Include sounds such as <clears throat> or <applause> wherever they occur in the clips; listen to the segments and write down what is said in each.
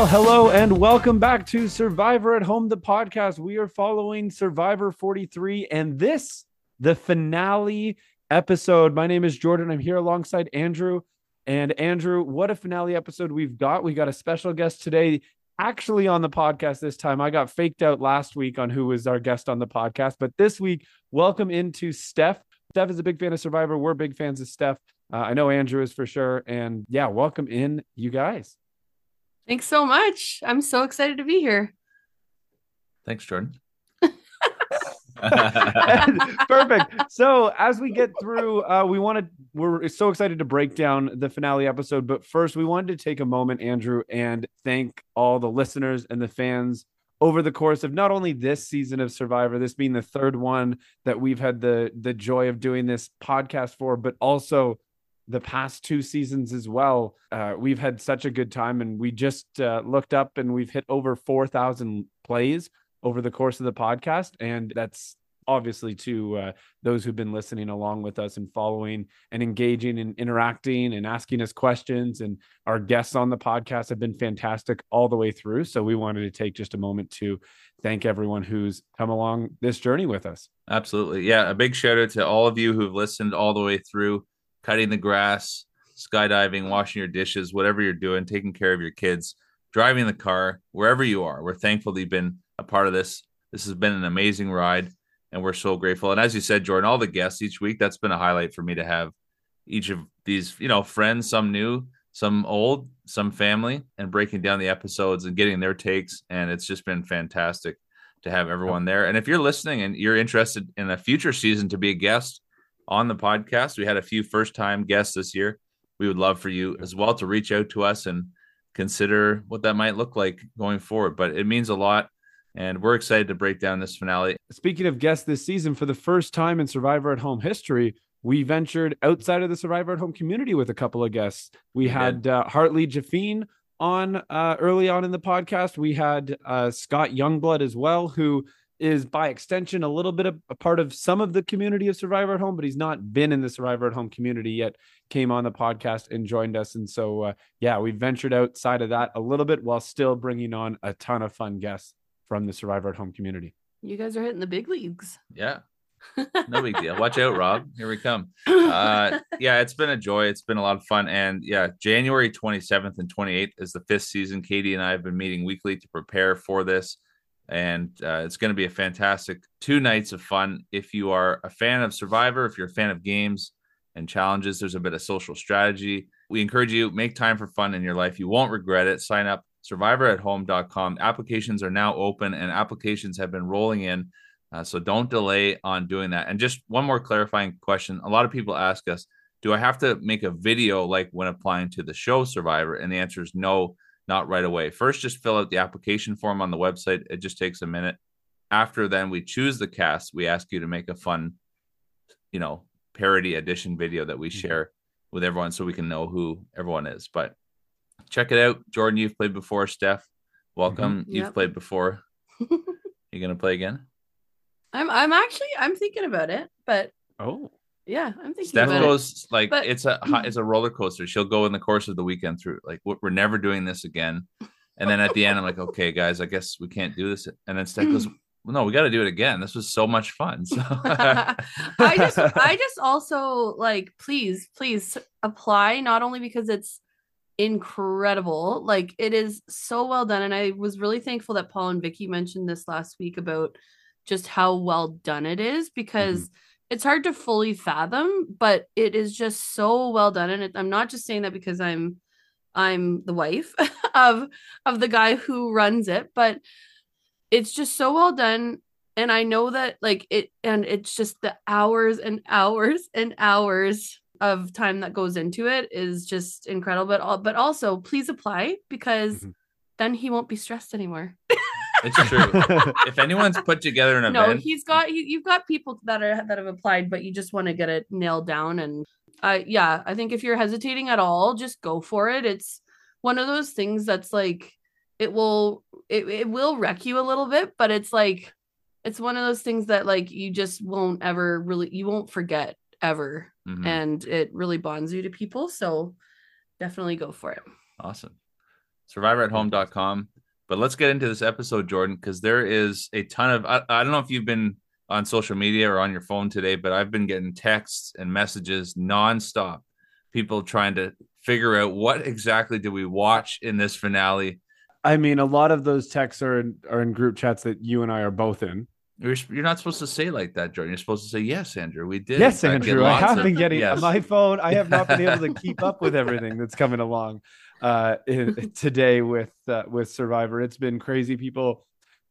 Well, hello and welcome back to Survivor at Home, the podcast. We are following Survivor 43, and this, the finale episode. My name is Jordan. I'm here alongside Andrew. And Andrew, what a finale episode we've got. We got a special guest today, actually on the podcast this time. I got faked out last week on who was our guest on the podcast, but this week, welcome into Steph. Steph is a big fan of Survivor. We're big fans of Steph. Uh, I know Andrew is for sure. And yeah, welcome in, you guys. Thanks so much. I'm so excited to be here. Thanks, Jordan. <laughs> Perfect. So as we get through, uh, we want to. We're so excited to break down the finale episode, but first we wanted to take a moment, Andrew, and thank all the listeners and the fans over the course of not only this season of Survivor, this being the third one that we've had the the joy of doing this podcast for, but also the past two seasons as well. Uh, we've had such a good time, and we just uh, looked up and we've hit over 4,000 plays over the course of the podcast. And that's obviously to uh, those who've been listening along with us and following and engaging and interacting and asking us questions. And our guests on the podcast have been fantastic all the way through. So we wanted to take just a moment to thank everyone who's come along this journey with us. Absolutely. Yeah. A big shout out to all of you who've listened all the way through cutting the grass, skydiving, washing your dishes, whatever you're doing, taking care of your kids, driving the car, wherever you are. We're thankful that you've been a part of this. This has been an amazing ride, and we're so grateful. And as you said, Jordan, all the guests each week, that's been a highlight for me to have each of these, you know, friends, some new, some old, some family, and breaking down the episodes and getting their takes. And it's just been fantastic to have everyone there. And if you're listening and you're interested in a future season to be a guest, on the podcast. We had a few first time guests this year. We would love for you as well to reach out to us and consider what that might look like going forward. But it means a lot. And we're excited to break down this finale. Speaking of guests this season, for the first time in Survivor at Home history, we ventured outside of the Survivor at Home community with a couple of guests. We, had uh, Hartley Jaffine on uh, early on in the podcast. We had uh, Scott Youngblood as well, who is by extension a little bit of a part of some of the community of Survivor at Home, but he's not been in the Survivor at Home community yet. Came on the podcast and joined us, and so uh, yeah, we ventured outside of that a little bit while still bringing on a ton of fun guests from the Survivor at Home community. You guys are hitting the big leagues. Yeah, no big deal. <laughs> Watch out, Rob. Here we come. Uh, <laughs> yeah, it's been a joy. It's been a lot of fun. And yeah, January 27th and 28th is the fifth season. Katie and I have been meeting weekly to prepare for this and uh, it's going to be a fantastic two nights of fun. If you are a fan of Survivor, if you're a fan of games and challenges, there's a bit of social strategy. We encourage you make time for fun in your life. You won't regret it. Sign up survivorathome.com. Applications are now open and applications have been rolling in. Uh, so don't delay on doing that. And just one more clarifying question. A lot of people ask us, do I have to make a video like when applying to the show Survivor? And the answer is no not right away. First, just fill out the application form on the website. It just takes a minute. After then, we choose the cast. We ask you to make a fun, you know, parody edition video that we mm-hmm. share with everyone so we can know who everyone is. But check it out. Jordan, you've played before. Steph, welcome. Mm-hmm. You've played before. <laughs> you gonna play again? I'm I'm actually I'm thinking about it, but oh yeah, I'm thinking. Steph goes it. like but, it's a <clears throat> it's a roller coaster. She'll go in the course of the weekend through like we're never doing this again, and then at the end I'm like, okay, guys, I guess we can't do this. And then Steph goes, <clears throat> well, no, we got to do it again. This was so much fun. So <laughs> I just I just also like please please apply not only because it's incredible like it is so well done and I was really thankful that Paul and Vicky mentioned this last week about just how well done it is because. Mm-hmm it's hard to fully fathom, but it is just so well done. And it, I'm not just saying that because I'm I'm the wife <laughs> of of the guy who runs it, but it's just so well done. And I know that like it and it's just the hours and hours and hours of time that goes into it is just incredible. But all but also please apply because mm-hmm. then he won't be stressed anymore. <laughs> It's true. <laughs> if anyone's put together an no, event, no, he's got he, you've got people that are that have applied, but you just want to get it nailed down. And uh, yeah, I think if you're hesitating at all, just go for it. It's one of those things that's like it will it, it will wreck you a little bit, but it's like it's one of those things that like you just won't ever really you won't forget ever, mm-hmm. and it really bonds you to people. So definitely go for it. Awesome. survivorathome.com. But let's get into this episode, Jordan, because there is a ton of. I, I don't know if you've been on social media or on your phone today, but I've been getting texts and messages nonstop. People trying to figure out what exactly do we watch in this finale. I mean, a lot of those texts are in, are in group chats that you and I are both in. You're, you're not supposed to say like that, Jordan. You're supposed to say, "Yes, Andrew, we did." Yes, in fact, get Andrew, I lots have of- been getting yes. my phone. I have not been able to keep up with <laughs> everything that's coming along uh, <laughs> today with uh, with Survivor. It's been crazy. People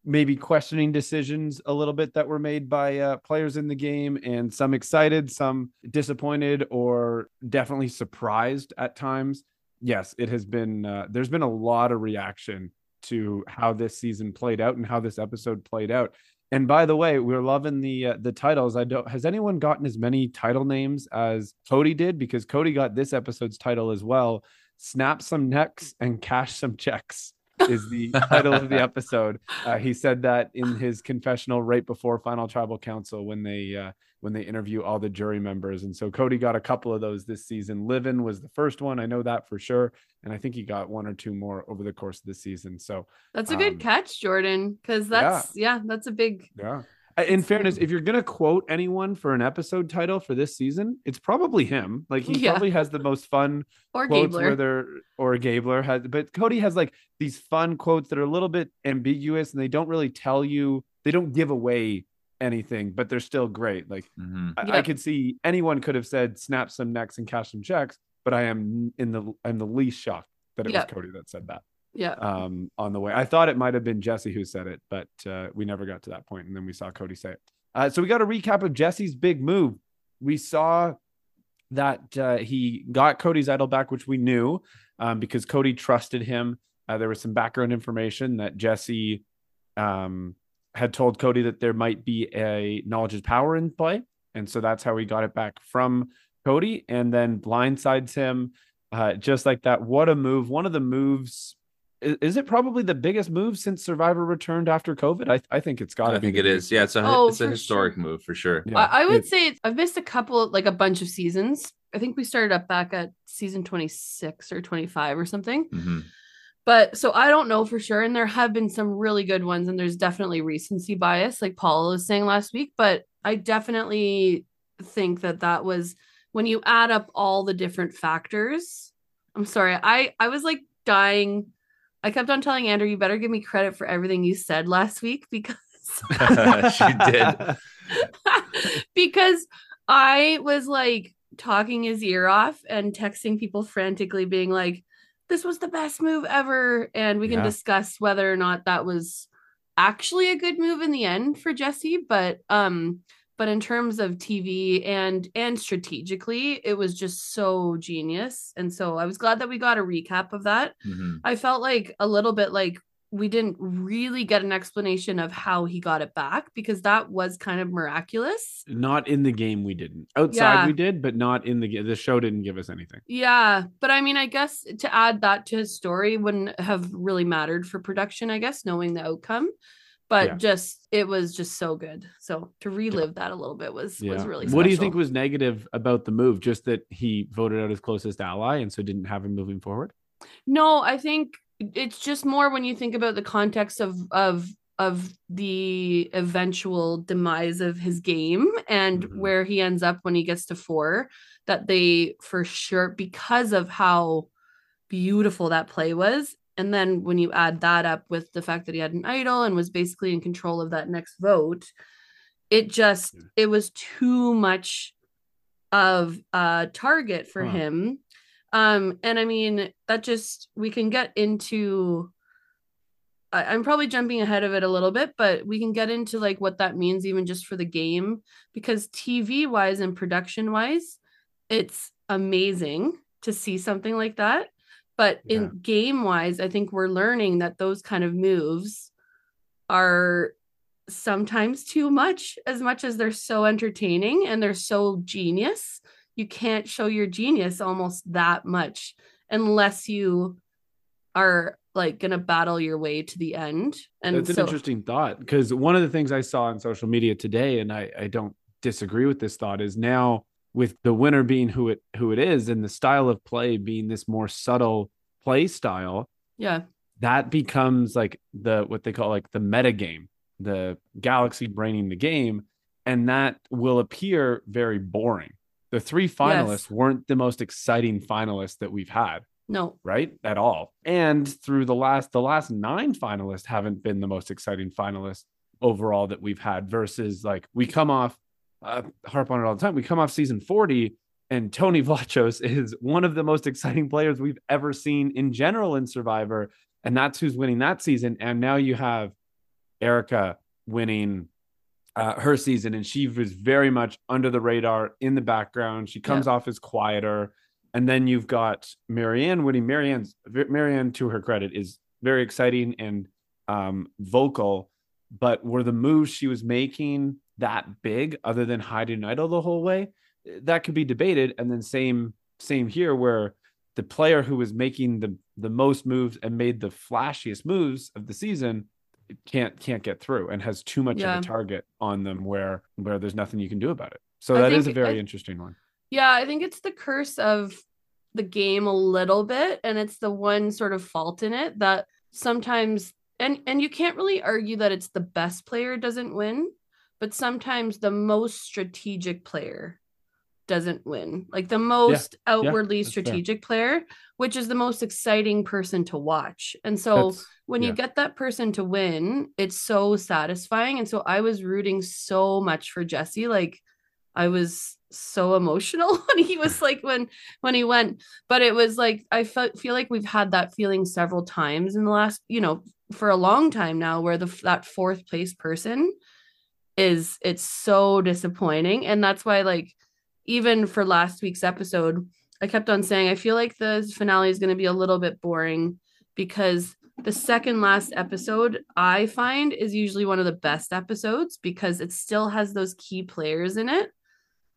maybe questioning decisions a little bit that were made by uh, players in the game, and some excited, some disappointed, or definitely surprised at times. Yes, it has been. Uh, there's been a lot of reaction to how this season played out and how this episode played out. And by the way, we're loving the uh, the titles. I don't. Has anyone gotten as many title names as Cody did? Because Cody got this episode's title as well. Snap some necks and cash some checks <laughs> is the title of the episode. Uh, he said that in his confessional right before Final Tribal Council when they uh, when they interview all the jury members. And so Cody got a couple of those this season. Livin was the first one. I know that for sure. And I think he got one or two more over the course of the season. So That's a good Um, catch, Jordan, because that's yeah. that's a big Yeah. In fairness, if you're gonna quote anyone for an episode title for this season, it's probably him. Like he Yeah. probably has the most fun <laughs> or quotes where Gabler. they're or Gabler has, but Cody has like these fun quotes that are a little bit ambiguous and they don't really tell you, they don't give away anything, but they're still great. Like Mhm. I, I could see anyone could have said snap some necks and cash some checks, but I am in the I'm the least shocked that it Yep. was Cody that said that Yeah. um, on the way. I thought it might have been Jesse who said it, but uh, we never got to that point, and then we saw Cody say it. Uh, so we got a recap of Jesse's big move. We saw that uh, he got Cody's idol back, which we knew um, because Cody trusted him. Uh, there was some background information that Jesse um, had told Cody that there might be a knowledge is power in play, and so that's how he got it back from Cody, and then blindsides him uh, just like that. What a move! One of the moves. Is, is it probably the biggest move since Survivor returned after COVID? I, I think it's got to I think the it is. Yeah, it's a Oh, it's a historic sure. move for sure. Yeah, I, I would it- say it's, I've missed a couple, like a bunch of seasons. I think we started up back at season 26 or 25 or something. Mhm. But so I don't know for sure. And there have been some really good ones, and there's definitely recency bias, like Paula was saying last week. But I definitely think that that was when you add up all the different factors. I'm sorry, I I was like dying. I kept on telling Andrew, you better give me credit for everything you said last week because <laughs> she did. <laughs> because I was like talking his ear off and texting people frantically, being like, this was the best move ever. And we can Yeah. discuss whether or not that was actually a good move in the end for Jesse. But um, but in terms of TV and and strategically, it was just so genius. And so I was glad that we got a recap of that. Mhm. I felt like a little bit like we didn't really get an explanation of how he got it back because that was kind of miraculous. Not in the game, we didn't. Outside, Yeah. we did, but not in the game. The show didn't give us anything. Yeah, but I mean, I guess to add that to his story wouldn't have really mattered for production, I guess, knowing the outcome. But Yeah. just it was just so good. So to relive that a little bit was was really What do you think was negative about the move? Just that he voted out his closest ally and so didn't have him moving forward? No, I think it's just more when you think about the context of of of the eventual demise of his game and Mhm. where he ends up when he gets to 4 that they for sure because of how beautiful that play was and then when you add that up with the fact that he had an idol and was basically in control of that next vote it just it was too much of a target for Huh. him. Um and i mean that just we can get into I, i'm probably jumping ahead of it a little bit but we can get into like what that means even just for the game because tv wise and production wise it's amazing to see something like that but Yeah. in game wise i think we're learning that those kind of moves are sometimes too much as much as they're so entertaining and they're so genius you can't show your genius almost that much unless you are like gonna battle your way to the end and That's an interesting thought because one of the things I saw on social media today, and I, I don't disagree with this thought, is now with the winner being who it who it is and the style of play being this more subtle play style, Yeah. that becomes like the what they call like the meta game, the galaxy braining the game, and that will appear very boring. The three finalists Yes. weren't the most exciting finalists that we've had, No. right? At all. And through the last the last nine finalists haven't been the most exciting finalists overall that we've had versus like we come off uh, harp on it all the time. We come off season 40 and Tony <laughs> Vlachos is one of the most exciting players we've ever seen in general in Survivor. And that's who's winning that season. And now you have Erika winning uh, her season, and she was very much under the radar in the background. She comes off as quieter. And then you've got Maryanne winning. Maryanne's Maryanne, to her credit, is very exciting and um, vocal. But were the moves she was making that big, other than hiding idol the whole way? That could be debated. And then same same here, where the player who was making the the most moves and made the flashiest moves of the season can't can't get through and has too much Yeah. of a target on them where where there's nothing you can do about it. So I that is a very I- interesting one. Yeah, I think it's the curse of the game a little bit and it's the one sort of fault in it that sometimes and and you can't really argue that it's the best player doesn't win, but sometimes the most strategic player doesn't win. Like the most outwardly that's fair. strategic player, which is the most exciting person to watch. And so That's- when you get that person to win, it's so satisfying. And so I was rooting so much for Jesse. Like I was so emotional <laughs> when he was like when when he went. But it was like I felt feel like we've had that feeling several times in the last, you know, for a long time now, where the that fourth place person is it's so disappointing. And that's why, like, even for last week's episode, I kept on saying I feel like the finale is going to be a little bit boring because the second last episode I find is usually one of the best episodes because it still has those key players in it.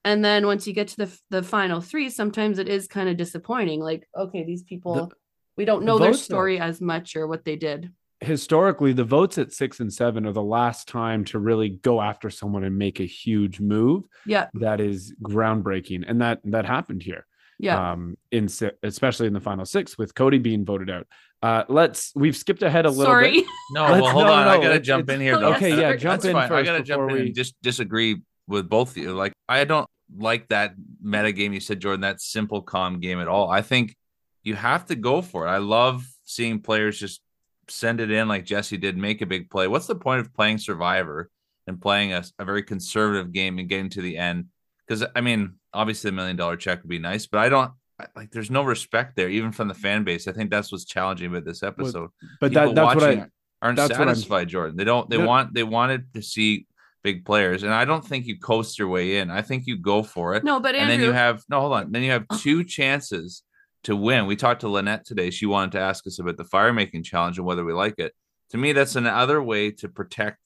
And then once you get to the the final three, sometimes it is kind of disappointing. Like, okay, these people we don't the know their though. story as much or what they did. Historically the votes at six and seven are the last time to really go after someone and make a huge move Yeah, that is groundbreaking and that that happened here yeah. um in especially in the final six with cody being voted out uh let's we've skipped ahead a little Sorry. bit <laughs> No, Let's- well, hold no, on. no, I gotta jump in here. Though. okay yeah sorry. jump That's in fine. first I gotta jump in we and just disagree with both of you. Like, I don't like that meta game you said, Jordan. That simple calm game at all. I think you have to go for it. I love seeing players just send it in like Jesse did, make a big play. What's the point of playing Survivor and playing a, a very conservative game and getting to the end? Because I mean, obviously, the million dollar check would be nice, but I don't like. There's no respect there, even from the fan base. I think that's what's challenging with this episode but people that that's what i watching aren't that's satisfied, Jordan. They don't. They No. want. They wanted to see big players, and I don't think you coast your way in. I think you go for it, No, but and then you have no. Hold on. Then you have two chances to win. We talked to Lynette today. She wanted to ask us about the fire making challenge and whether we like it. To me, that's another way to protect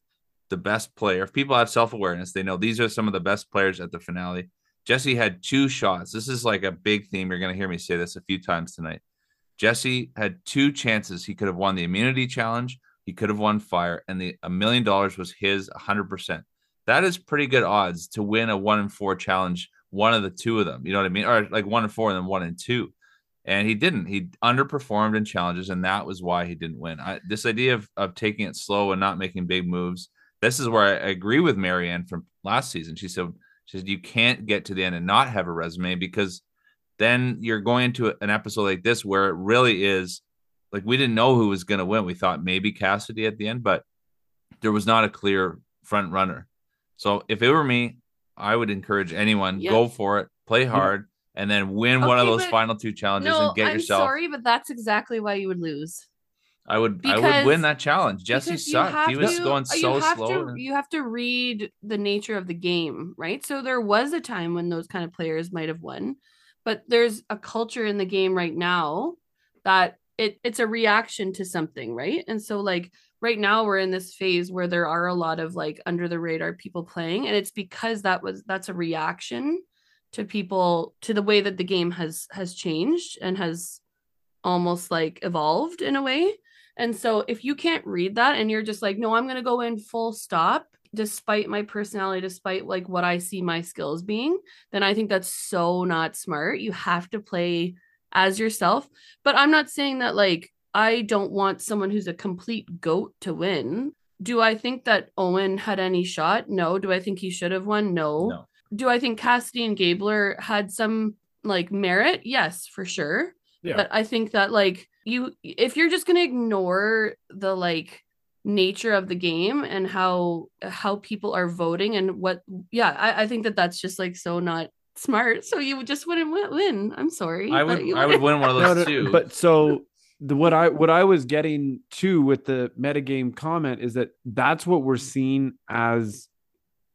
the best player. If people have self awareness, they know these are some of the best players at the finale. Jesse had two shots. This is like a big theme. You're going to hear me say this a few times tonight. Jesse had two chances. He could have won the immunity challenge. He could have won fire, and the a million dollars was his 100%. That is pretty good odds to win a one in four challenge, one of the two of them. You know what I mean? Or like one in four and then one in two. And he didn't. He underperformed in challenges, and that was why he didn't win. I, this idea of, of taking it slow and not making big moves. This is where I, agree with Maryanne from last season. She said, she said, you can't get to the end and not have a resume because then you're going into an episode like this where it really is like we didn't know who was going to win. We thought maybe Cassidy at the end, but there was not a clear front runner. So if it were me, I would encourage anyone Yeah. go for it, play hard, and then win one of those final two challenges no, and get I'm yourself. sorry, but that's exactly why you would lose. I would I would win that challenge. Jesse Because sucked. He was to- going you so have slow. To, you have to read the nature of the game, right? So there was a time when those kind of players might have won, but there's a culture in the game right now that it it's a reaction to something, right? And so like right now we're in this phase where there are a lot of like under the radar people playing, and it's because that was that's a reaction to people to the way that the game has has changed and has almost like evolved in a way. And so if you can't read that and you're just like, no, I'm going to go in full stop despite my personality, despite like what I see my skills being, then I think that's so not smart. You have to play as yourself. But I'm not saying that like I don't want someone who's a complete goat to win. Do I think that Owen had any shot? No. Do I think he should have won? No. No. Do I think Cassidy and Gabler had some like merit? Yes, for sure. Yeah. But I think that like you if you're just gonna ignore the like nature of the game and how how people are voting and what yeah, I, I think that that's just like so not smart. So you just wouldn't win. win. I'm sorry. I would you I would <laughs> win one of No, those no, two. But so the what I what I was getting to with the metagame comment is that that's what we're seeing as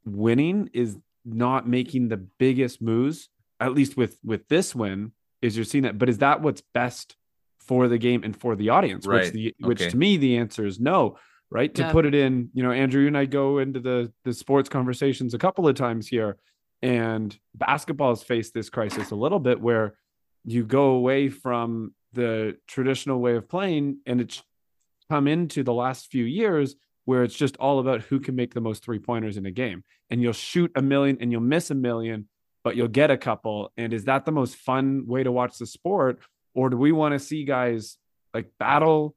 winning is not making the biggest moves. At least with with this win, is you're seeing that. But is that what's best for the game and for the audience? Which Right. the which Okay. to me the answer is no. Right to put it in, you know, Andrew and I go into the the sports conversations a couple of times here, and basketball has faced this crisis a little bit where you go away from the traditional way of playing and it's come into the last few years where it's just all about who can make the most three pointers in a game. And you'll shoot a million and you'll miss a million but you'll get a couple. And is that the most fun way to watch the sport? Or do we want to see guys like battle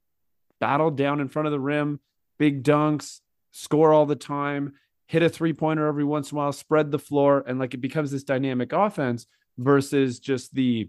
battle down in front of the rim big dunks score all the time hit a three pointer every once in a while spread the floor and like it becomes this dynamic offense versus just the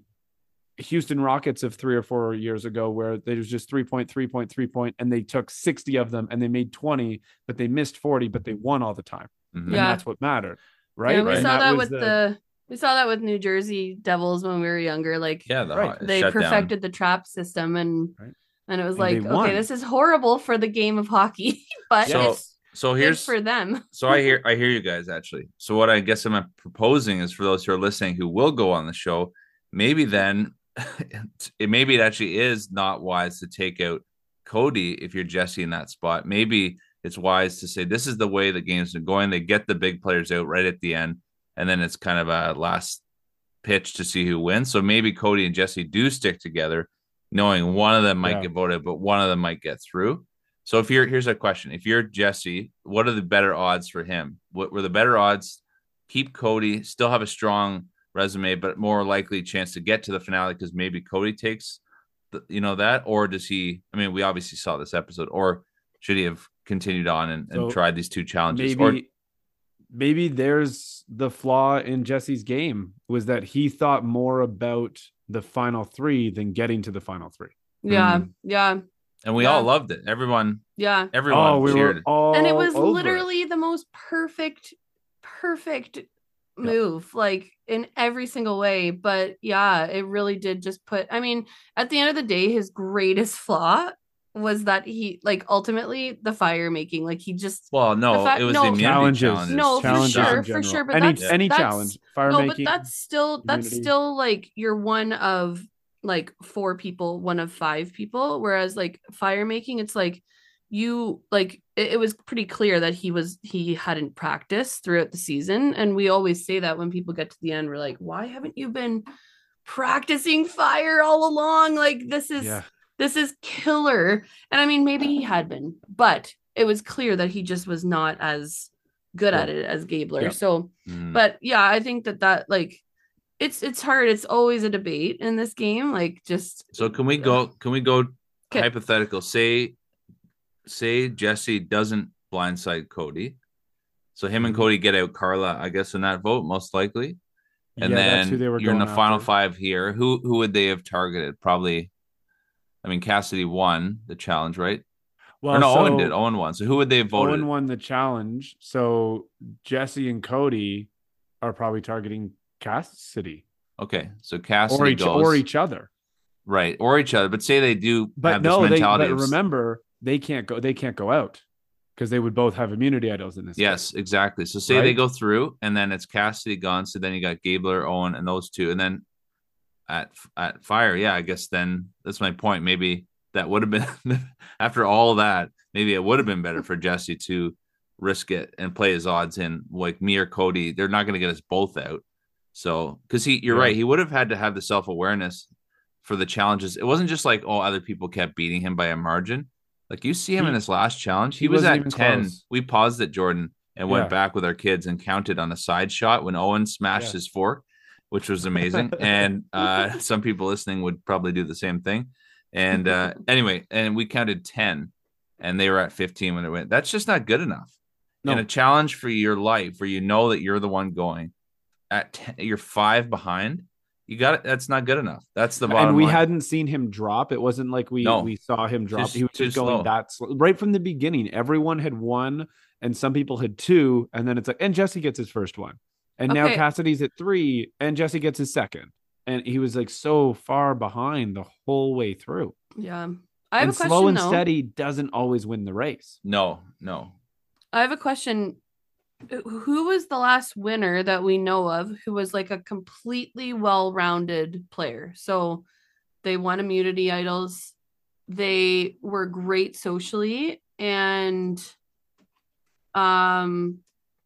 Houston Rockets of three or four years ago, where they was just three point, three point, three point, and they took 60 of them and they made 20, but they missed 40, but they won all the time. Mhm. And Yeah. that's what mattered. Right. Yeah, we Right. saw And that, was with the, we saw that with New Jersey Devils when we were younger. Like yeah, the Right. they shutdown. perfected the trap system and Right. and it was And like, okay, this is horrible for the game of hockey, <laughs> but So- it's So good here's for them. <laughs> so I hear I hear you guys actually. So what I guess I'm proposing is for those who are listening who will go on the show, maybe then <laughs> it maybe it actually is not wise to take out Cody if you're Jesse in that spot. Maybe it's wise to say this is the way the game's been going. They get the big players out right at the end, and then it's kind of a last pitch to see who wins. So maybe Cody and Jesse do stick together, knowing one of them might Yeah. get voted, but one of them might get through. So if you're here's a question: If you're Jesse, what are the better odds for him? What were the better odds? Keep Cody, still have a strong resume, but more likely chance to get to the finale because maybe Cody takes, the, you know that, or does he? I mean, we obviously saw this episode, or should he have continued on and, and tried these two challenges? maybe or maybe there's the flaw in Jesse's game was that he thought more about the final three than getting to the final three. Yeah, Mm. yeah, and we Yeah. all loved it. Everyone, yeah. everyone oh, we cheered. were all and it was over literally the most perfect, perfect move, like in every single way. But yeah, it really did just put. I mean, at the end of the day, his greatest <laughs> flaw was that he like ultimately the fire making. Like he just well, no, fact- it was no. the immunity challenges. challenges. No, for sure, for sure, but any that's- any that's- challenge fire no, making but that's still that's immunity. still like you're one of like four people, one of five people. Whereas like fire making, it's like you like it, it was pretty clear that he was he hadn't practiced throughout the season. And we always say that when people get to the end, we're like, why haven't you been practicing fire all along? Like this is yeah this is killer. And I mean, maybe he had been, but it was clear that he just was not as good at it as Gabler. Yeah. So Mm. but yeah i think that that like it's it's hard it's always a debate in this game like just So can we go? Can we go 'Kay. hypothetical? Say, say Jesse doesn't blindside Cody, so him and Mhm. Cody get out Karla, I guess, in that vote most likely, and Yeah, then who they were you're in the going final five here. Who who would they have targeted? Probably. I mean, Cassidy won the challenge, right? well or no, Owen did. Owen won. So who would they have voted? Owen won the challenge so Jesse and Cody are probably targeting Cassidy Okay, so Cassidy or each goes or each other right or each other. But say they do but have no this they mentality. but remember they can't go they can't go out because they would both have immunity idols in this Yes, exactly. So say they go through, and then it's Cassidy gone. So then you got Gabler, Owen, and those two, and then at at Fire, yeah, I guess then that's my point. Maybe that would have been <laughs> after all that. Maybe it would have been better for Jesse to risk it and play his odds in. Like me or Cody, they're not going to get us both out. So because he, you're Yeah. right, he would have had to have the self awareness for the challenges. It wasn't just like oh, other people kept beating him by a margin. Like you see him He- in his last challenge, he, he was at even 10. close. We paused at Jordan, and went Yeah. back with our kids and counted on a side shot when Owen smashed Yeah. his fork, which was amazing. <laughs> and uh, some people listening would probably do the same thing. And uh, <laughs> anyway, and we counted 10 and they were at 15 when it went. That's just not good enough. No. In a challenge for your life where you know that you're the one going at 10, you're five behind, you got it. That's not good enough. That's the bottom and we line. hadn't seen him drop. It wasn't like we No. we saw him drop. Just he was just going slow. that slow. right from the beginning. Everyone had one, and some people had two, and then it's like, and Jesse gets his first one, and now Cassidy's at three, and Jesse gets his second, and he was like so far behind the whole way through. Yeah. I have and a question slow and though. steady doesn't always win the race. no, no. I have a question. Who was the last winner that we know of who was like a completely well-rounded player? So they won immunity idols. They were great socially and um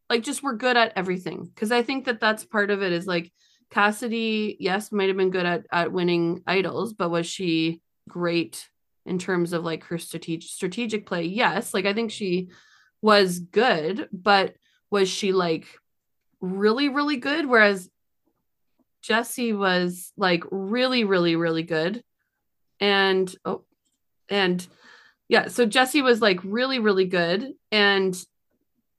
like just were good at everything because I think that that's part of it is like Cassidy yes might have been good at at winning idols but was she great in terms of like her strategic strategic play yes like I think she was good, but was she like really, really good? Whereas Jesse was like really, really, really good. And oh, and yeah, so Jesse was like really, really good. And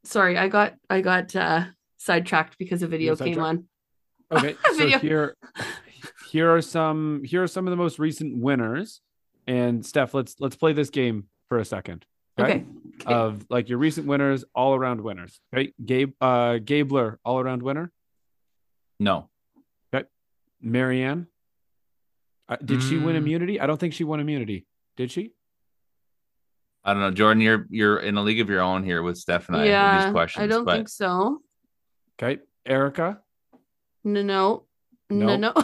sorry, I got I got uh sidetracked because a video came on. Okay, <laughs> so here here are some here are some of the most recent winners. And Steph, let's let's play this game for a second. Okay. Okay. Of like your recent winners, all around winners. Okay. Gabe uh Gabler, all around winner. No. Okay. Maryanne. Uh, did she win Mm. immunity? I don't think she won immunity. Did she? I don't know, Jordan. You're you're in a league of your own here with Steph and I with yeah, these questions. I don't but think so. Okay. Erika. No, no, no, Nope.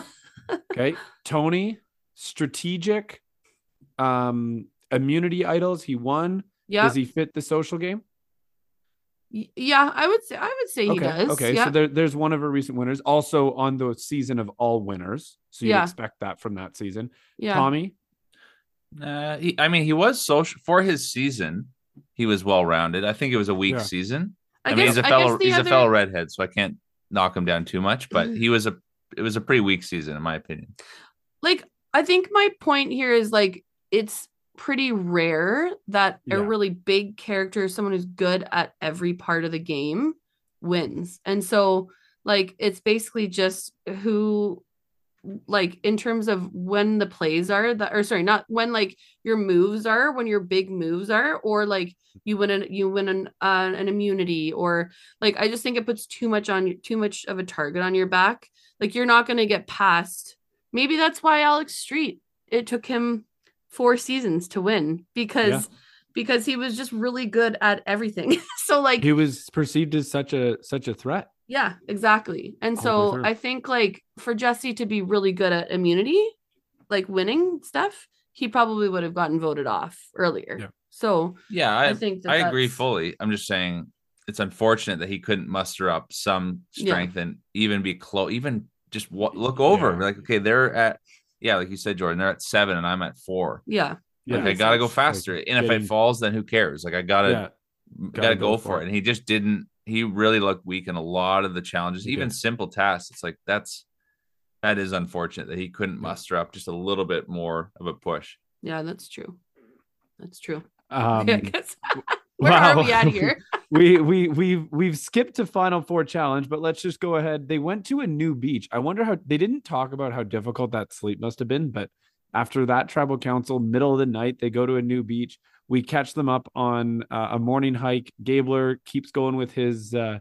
no. Okay. Tony. Strategic. Um, immunity idols. He won. Yeah, Does he fit the social game? Yeah. I would say I would say he does. Okay. yeah. So there, there's one of our recent winners. Also on the season of all winners. So you Yeah. expect that from that season. yeah. Tommy. uh, he, I mean, he was social for his season. He was well rounded. I think it was a weak Yeah. season. I, I, mean, guess, he's a I fellow. He's other, a fellow redhead, so I can't knock him down too much. But he was a. It was a pretty weak season, in my opinion. like I think my point here is like it's pretty rare that Yeah. a really big character, someone who's good at every part of the game, wins. And so like it's basically just who like in terms of when the plays are that or sorry not when like your moves are when your big moves are or like you win an you win an uh, an immunity or like i just think it puts too much on too much of a target on your back like you're not going to get past maybe that's why alex street it took him four seasons to win because because he was just really good at everything <laughs> so like He was perceived as such a such a threat. yeah, exactly. And oh, All so through. I think like for Jesse to be really good at immunity, like winning stuff, he probably would have gotten voted off earlier. Yeah. So Yeah, I, I, think that I agree fully. I'm just saying it's unfortunate that he couldn't muster up some Yeah. strength and even be close, even just wa- look over. Yeah. Like, okay, they're at, yeah, like you said, Jordan, they're at seven and I'm at four. Yeah, Yeah. I gotta go faster. Like, and if getting- it falls, then who cares? Like, I gotta, yeah. gotta, gotta go, go for for it. it. And he just didn't. He really looked weak in a lot of the challenges, He even did. simple tasks. It's like that's that is unfortunate that he couldn't muster up just a little bit more of a push. yeah, that's true. That's true. <laughs> Um, yeah, <laughs> Where are we at here? <laughs> we we we've we've skipped to final four challenge but let's just go ahead. They went to a new beach. I wonder how they didn't talk about how difficult that sleep must have been but after that tribal council middle of the night they go to a new beach. We catch them up on uh, a morning hike. Gabler keeps going with his uh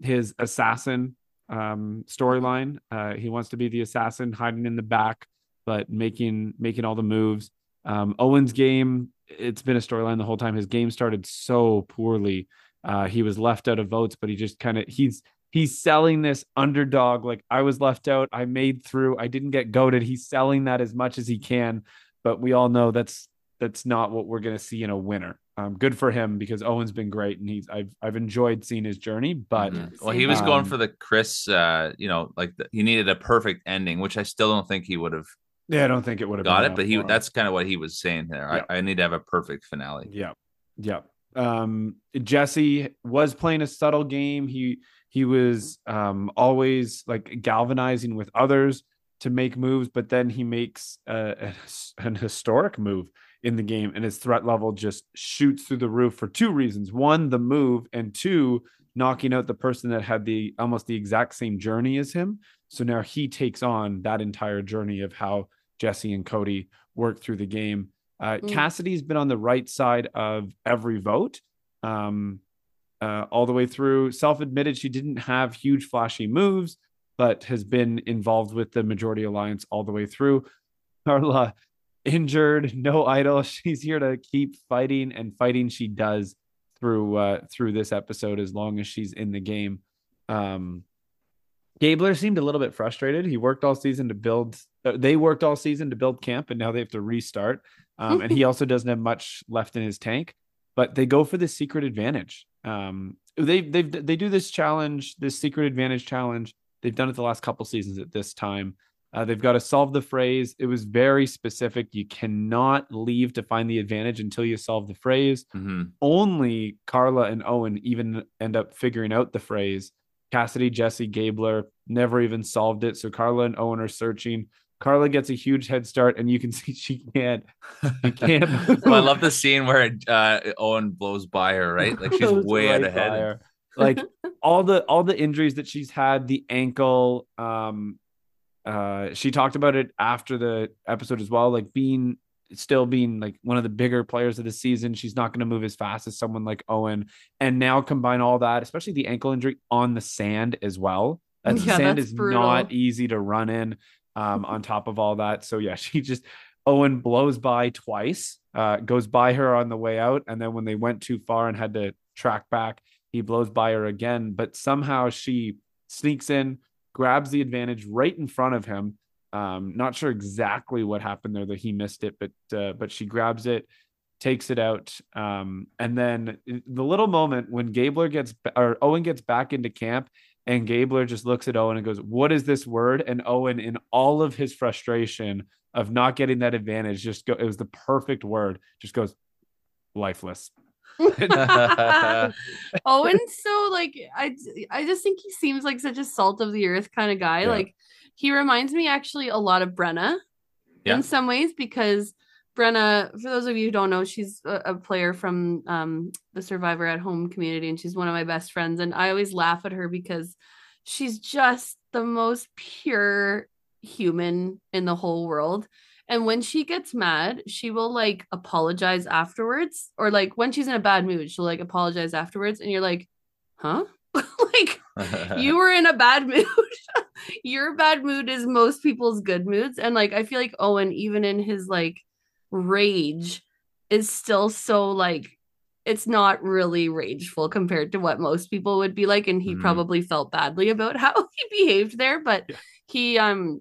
his assassin um storyline. Uh he wants to be the assassin hiding in the back but making making all the moves. Um owen's game it's been a storyline the whole time his game started so poorly uh, he was left out of votes, but he just kind of he's he's selling this underdog. Like I was left out, I made through, I didn't get goaded. He's selling that as much as he can, but we all know that's that's not what we're gonna see in a winner. Um, good for him because Owen's been great and he's I've I've enjoyed seeing his journey, but Mhm. well, he was here. going Um, for the Chris, uh, you know, like the, he needed a perfect ending, which I still don't think he would have yeah, I don't think it would have got it. But he that's kind of what he was saying there. Yeah. I, I need to have a perfect finale. Yeah. Yeah. Um Jesse was playing a subtle game. He he was um always like galvanizing with others. to make moves, but then he makes an historic move in the game, and his threat level just shoots through the roof for two reasons: one, the move, and two, knocking out the person that had the almost the exact same journey as him. So now he takes on that entire journey of how Jesse and Cody work through the game. Uh, mm. Cassidy's been on the right side of every vote. Um, uh, all the way through. Self admitted she didn't have huge flashy moves, but has been involved with the majority alliance all the way through. Karla injured, no idol. <laughs> She's here to keep fighting, and fighting she does through uh, through this episode as long as she's in the game. Um, Gabler seemed a little bit frustrated. He worked all season to build. Uh, they worked all season to build camp, and now they have to restart. Um, and he <laughs> also doesn't have much left in his tank. But they go for the secret advantage. Um, they they they do this challenge, this secret advantage challenge. They've done it the last couple seasons at this time. Uh, they've got to solve the phrase. It was very specific. You cannot leave to find the advantage until you solve the phrase. Mm-hmm. Only Karla and Owen even end up figuring out the phrase. Cassidy, Jesse, Gabler never even solved it. So Karla and Owen are searching. Karla gets a huge head start, and you can <laughs> see she can't. She can't. <laughs> well, I love the scene where uh, Owen blows by her, right? Like she's <laughs> way right out ahead. Like all the all the injuries that she's had, the ankle. Um, uh, she talked about it after the episode as well, like being still being like one of the bigger players of the season. She's not going to move as fast as someone like Owen, and now combine all that, especially the ankle injury on the sand as well. That yeah, sand is brutal. not easy to run in um, on <laughs> top of all that. So yeah, <laughs> she just Owen blows by twice, uh, goes by her on the way out, and then when they went too far and had to track back, he blows by her again. But somehow she sneaks in, grabs the advantage right in front of him. Um, not sure exactly what happened there that he missed it, but uh, but she grabs it, takes it out, um, and then the little moment when Gabler gets or Owen gets back into camp and Gabler just looks at Owen and goes, What is this word? And Owen, in all of his frustration of not getting that advantage, just go, it was the perfect word, just goes, lifeless. <laughs> <laughs> Owen's so like I I just think he seems like such a salt of the earth kind of guy. Yeah. Like he reminds me actually a lot of Brenna yeah. in some ways because Brenna, for those of you who don't know, she's a, a, player from um, the Survivor at Home community, and she's one of my best friends. And I always laugh at her because she's just the most pure human in the whole world. And when she gets mad, she will like apologize afterwards, or like when she's in a bad mood, she'll like apologize afterwards. And you're like, huh? <laughs> like you were in a bad <laughs> mood. Your bad mood is most people's good moods. And like, I feel like Owen, even in his like, rage is still so like it's not really rageful compared to what most people would be like and he mm. probably felt badly about <laughs> how he behaved there but yeah. he um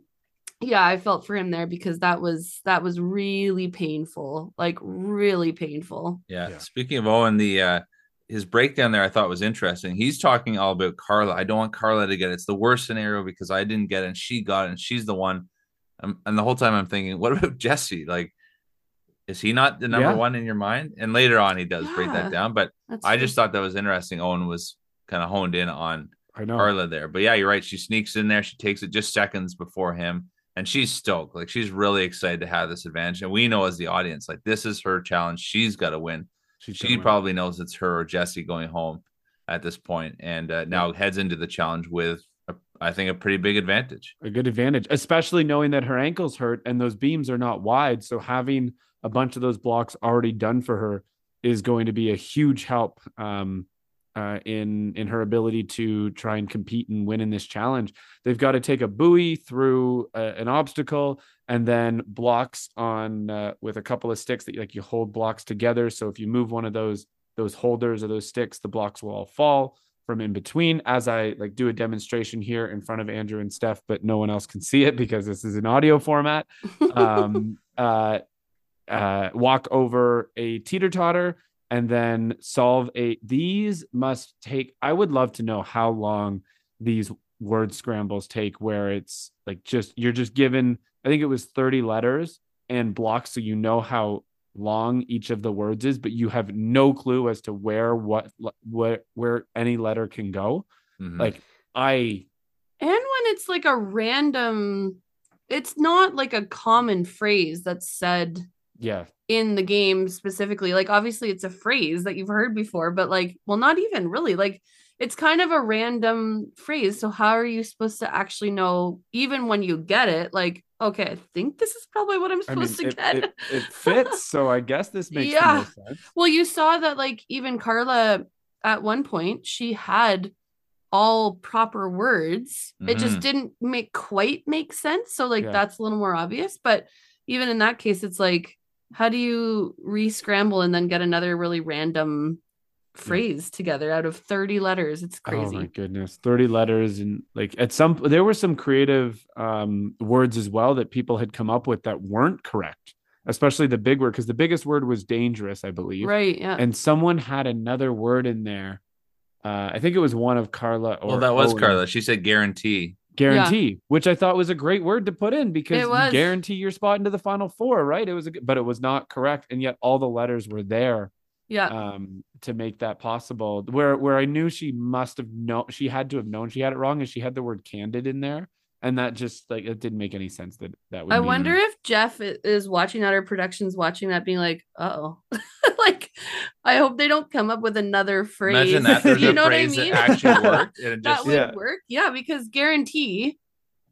yeah i felt for him there because that was that was really painful like really painful yeah, yeah. speaking of owen the uh his breakdown there I thought was interesting. He's talking all about Karla. I don't want Karla to get it. It's the worst scenario because I didn't get it and she got it and she's the one. Um, and the whole time I'm thinking, what about <laughs> Jesse? Like is he not the number yeah. one in your mind? And later on, he does yeah, break that down. But I just thought that was interesting. Owen was kind of honed in on I know. Karla there. But yeah, you're right. She sneaks in there. She takes it just seconds before him. And she's stoked. Like she's really excited to have this advantage. And we know as the audience, like this is her challenge. She's got to win. She's she probably win. knows it's her or Jesse going home at this point, and uh, now yeah. heads into the challenge with a, I think a pretty big advantage. A good advantage, especially knowing that her ankles hurt and those beams are not wide. So having a bunch of those blocks already done for her is going to be a huge help um, uh, in in her ability to try and compete and win in this challenge. They've got to take a buoy through a, uh, an obstacle and then blocks on uh, with a couple of sticks that like you hold blocks together. So if you move one of those those holders or those sticks, the blocks will all fall from in between as I like do a demonstration here in front of Andrew and Steph, but no one else can see it because this is an audio format. Um, <laughs> uh, uh, walk over a teeter totter and then solve a. These must take. I would love to know how long these word scrambles take, where it's like just you're just given. I think it was 30 letters and blocks, so you know how long each of the words is, but you have no clue as to where what where where any letter can go. Mm-hmm. Like I and when it's like a random it's not like a common phrase that's said Yeah. in the game specifically. Like obviously it's a phrase that you've heard before, but like well not even really. Like it's kind of a random phrase. So how are you supposed to actually know even when you get it like okay, I think this is probably what I'm I mean, supposed it, to get. it, <laughs> it fits. So I guess this makes Yeah. sense. Well, you saw that like even Karla at one point she had all proper words. It just Mhm. didn't make quite make sense. So like Yeah. that's a little more obvious, but even in that case it's like how do you re-scramble and then get another really random phrase together out of 30 letters? It's crazy. Oh my goodness. 30 letters and like at some there were some creative um words as well that people had come up with that weren't correct. Especially the big word because the biggest word was dangerous, I believe. right, yeah. And someone had another word in there. Uh I think it was one of Karla or well, that was Owen. Karla. She said guarantee. guarantee, which I thought was a great word to put in because you guarantee your spot into the final four, right? It was, a, g- but it was not correct, and yet all the letters were there yeah. um, to make that possible. Where where I knew she must have known, she had to have known she had it wrong, and she had the word candid in there, and that just like it didn't make any sense that that would. I mean- wonder if Jeff is watching that or production's watching that being like, oh, <laughs> like I hope they don't come up with another phrase. Imagine that <laughs> you a know what I mean? that actually worked. And it that would Yeah. work. Yeah, because guarantee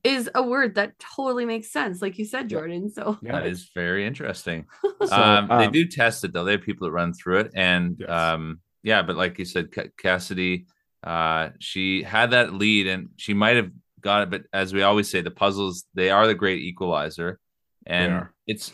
is a word that totally makes sense, like you said, Jordan. So Yeah. that is very interesting. <laughs> So, um, they um, do test it though. They have people that run through it, and Yes. um, yeah, but like you said, Cassidy, uh, she had that lead, and she might have got it. But as we always say, the puzzles they are the great equalizer, and it's.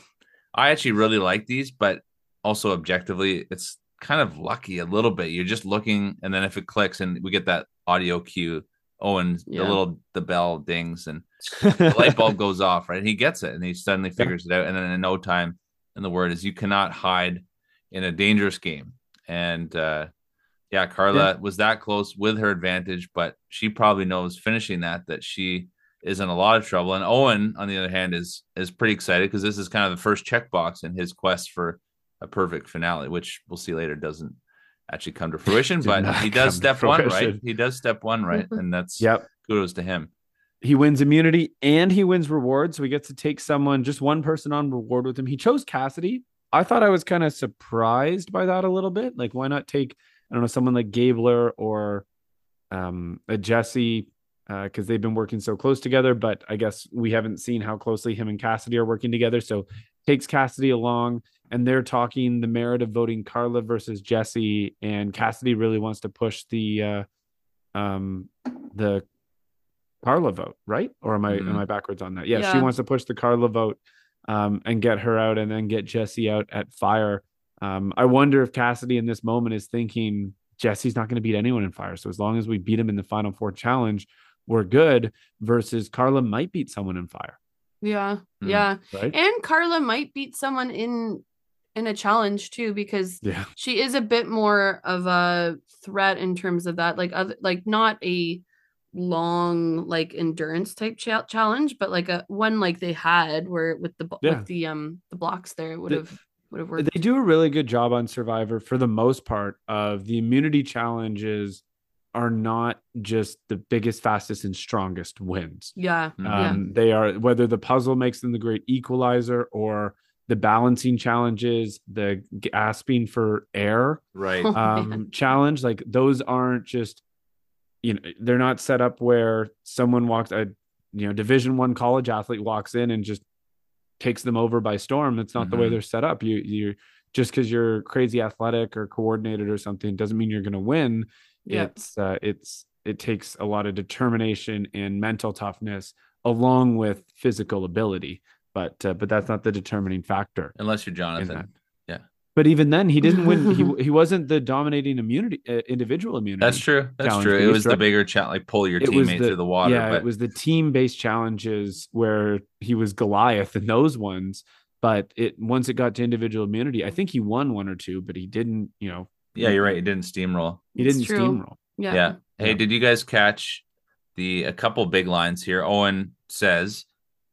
I actually really like these, but also objectively, it's kind of lucky a little bit. You're just looking, and then if it clicks, and we get that audio cue, Owen, Yeah. the little the bell dings, and the light bulb <laughs> goes off, right? And he gets it and he suddenly figures it out. And then in no time, and the word is you cannot hide in a dangerous game. And uh yeah, Karla was that close with her advantage, but she probably knows finishing that that she is in a lot of trouble. And Owen, on the other hand, is is pretty excited because this is kind of the first checkbox in his quest for a perfect finale, which we'll see later doesn't actually come to fruition, <laughs> but he does step one, right? He does step one, right? And that's yep. kudos to him. He wins immunity and he wins reward. So he gets to take someone, just one person on reward with him. He chose Cassidy. I thought I was kind of surprised by that a little bit. Like, why not take, I don't know, someone like Gabler or um, a Jesse, because they've been working so close together. But I guess we haven't seen how closely him and Cassidy are working together. So takes Cassidy along and they're talking the merit of voting Karla versus Jesse. And Cassidy really wants to push the, uh, um, the Karla vote, right? Or am I am Mhm. I backwards on that? Yeah, she wants to push the Karla vote um, and get her out, and then get Jesse out at fire. Um, I wonder if Cassidy in this moment is thinking Jesse's not going to beat anyone in fire, so as long as we beat him in the final four challenge, we're good. Versus Karla might beat someone in fire, yeah, Hmm. yeah. right? And Karla might beat someone in in a challenge too, because yeah, she is a bit more of a threat in terms of that like other like not a long like endurance type cha- challenge but like a one like they had where with the Yeah. with the um the blocks there it would have would have worked they do a really good job on Survivor for the most part. Of the immunity challenges are not just the biggest, fastest, and strongest wins. yeah Mhm. Yeah. Um, They are whether the puzzle makes them the great equalizer or the balancing challenges, the gasping for air Right. Oh, um, man. challenge. Like those aren't just, you know, they're not set up where someone walks a, you know, Division One college athlete walks in and just takes them over by storm. That's not the way Mhm. they're set up. You you just because you're crazy athletic or coordinated or something doesn't mean you're going to win Yeah. it's uh, it's it takes a lot of determination and mental toughness along with physical ability but uh, but that's not the determining factor Unless you're Jonathan. Yeah. but even then he didn't win he <laughs> he wasn't the dominating immunity uh, individual immunity That's true. That's true. It based, was the bigger challenge, like pull your It teammate the- through the water. yeah but it was the team based challenges where he was goliath in those ones but it once it got to individual immunity i think he won one or two but he didn't you know yeah, you're right. He didn't steamroll. he didn't steamroll yeah Yeah. Hey, Yeah. did you guys catch the a couple big lines here? Owen says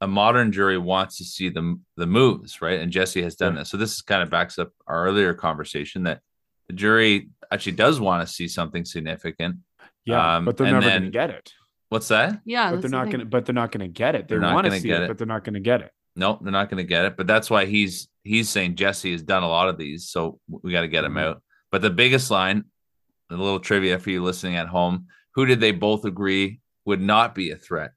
a modern jury wants to see the the moves, right? And Jesse has done Yeah. this. So this is kind of backs up our earlier conversation that the jury actually does want to see something significant. yeah Um, but they're and never then- gonna get it What's that? Yeah, but they're not thing. gonna. But they're not gonna get it. They They're not want to gonna see get it, it. but they're not gonna get it. Nope, they're not going to get it. But that's why he's he's saying Jesse has done a lot of these, so we got to get him Mhm. out. But the biggest line, a little trivia for you listening at home: Who did they both agree would not be a threat?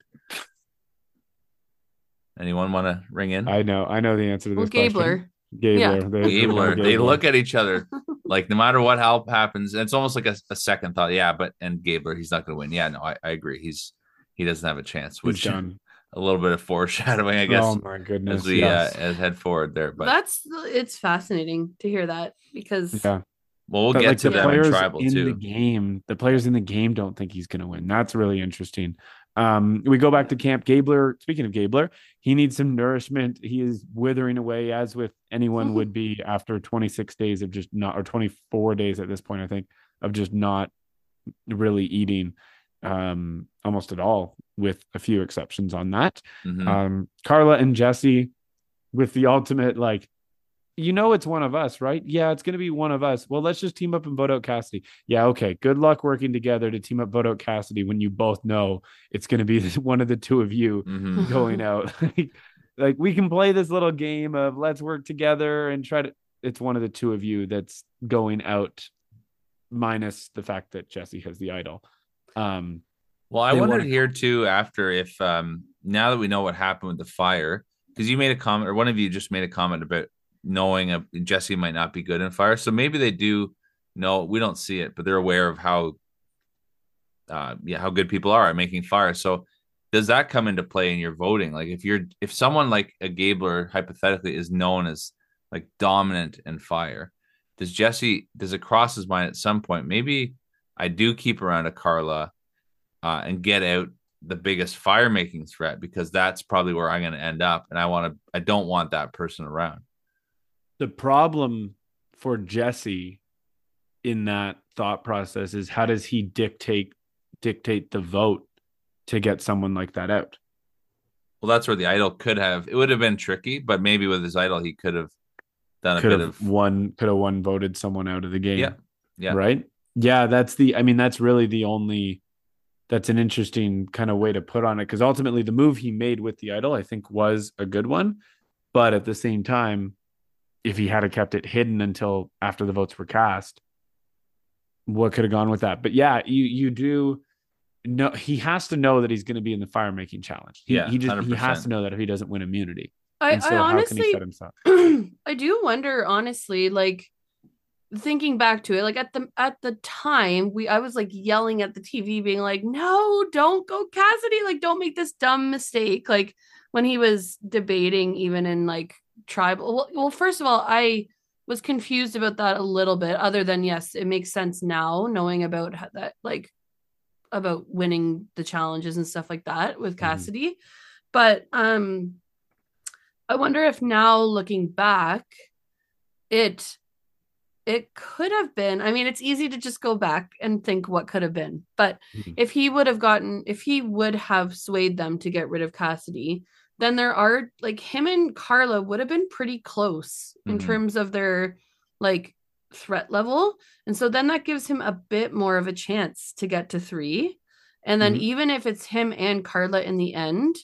Anyone want to ring in? I know. I know the answer to Well, this question. Gabler. Gabler. They, they Gabler. They Gabler. look at each other <laughs> like no matter what help happens. It's almost like a, a second thought. Yeah, but and Gabler, he's not going to win. Yeah, no, I, I agree. He's he doesn't have a chance. He's Which done. a little bit of foreshadowing, I guess, oh my goodness. as we yes. uh, as head forward there. But That's it's fascinating to hear that because yeah. well, we'll But, get like, to the them in players tribal in too. the game. The players in the game don't think he's going to win. That's really interesting. Um, we go back to camp. Gabler. Speaking of Gabler, he needs some nourishment. He is withering away, as with anyone would be after 26 days of just not, or 24 days at this point, I think, of just not really eating um almost at all, with a few exceptions on that. Mhm. Um, Karla and Jesse with the ultimate like, you know, it's one of us, right? Yeah, it's going to be one of us. Well, let's just team up and vote out Cassidy. Yeah, okay. Good luck working together to team up, vote out Cassidy when you both know it's going to be <laughs> one of the two of you Mhm. going out. <laughs> like, like we can play this little game of let's work together and try to. It's one of the two of you that's going out, minus the fact that Jesse has the idol. Um, Well, I wondered wanna- here too after if um now that we know what happened with the fire, because you made a comment or one of you just made a comment about knowing a, Jesse might not be good in fire. So maybe they do know we don't see it, but they're aware of how uh yeah, how good people are at making fire. So does that come into play in your voting? Like if you're if someone like a Gabler hypothetically is known as like dominant in fire, does Jesse does it cross his mind at some point? Maybe I do keep around a Karla uh, and get out the biggest fire making threat because that's probably where I'm going to end up, and I want to. I don't want that person around. The problem for Jesse in that thought process is how does he dictate dictate the vote to get someone like that out? Well, that's where the idol could have. It would have been tricky, but maybe with his idol, he could have done a Could bit have of. one could have one voted someone out of the game. Yeah. Yeah. Right? Yeah, that's the I mean that's really the only that's an interesting kind of way to put on it because ultimately the move he made with the idol I think was a good one, but at the same time if he had have kept it hidden until after the votes were cast, what could have gone with that? But yeah, you you do know he has to know that he's going to be in the fire making challenge. He, Yeah, he just he has to know that if he doesn't win immunity. I, so I how can he honestly set himself? <clears throat> I do wonder honestly like thinking back to it like at the at the time we I was like yelling at the TV being like no don't go Cassidy like don't make this dumb mistake like when he was debating even in like tribal well, well first of all I was confused about that a little bit other than yes it makes sense now knowing about how that like about winning the challenges and stuff like that with Mhm. Cassidy but um I wonder if now looking back, it it could have been. I mean, it's easy to just go back and think what could have been. But Mhm. if he would have gotten if he would have swayed them to get rid of Cassidy, then there are like him and Karla would have been pretty close in Mhm. terms of their like threat level. And so then that gives him a bit more of a chance to get to 3. And then Mhm. even if it's him and Karla in the end,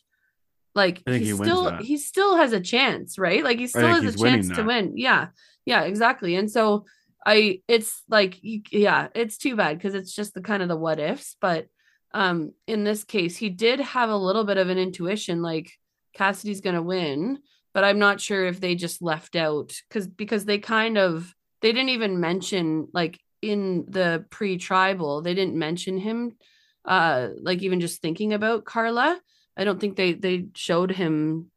like he, he still he still has a chance, right? Like he still has a chance to win. Yeah. Yeah, exactly. And so I it's like yeah, it's too bad because it's just the kind of the what ifs, but um in this case he did have a little bit of an intuition like Cassidy's going to win, but I'm not sure if they just left out cuz because they kind of they didn't even mention like in the pre-tribal, they didn't mention him uh like even just thinking about Karla. I don't think they they showed him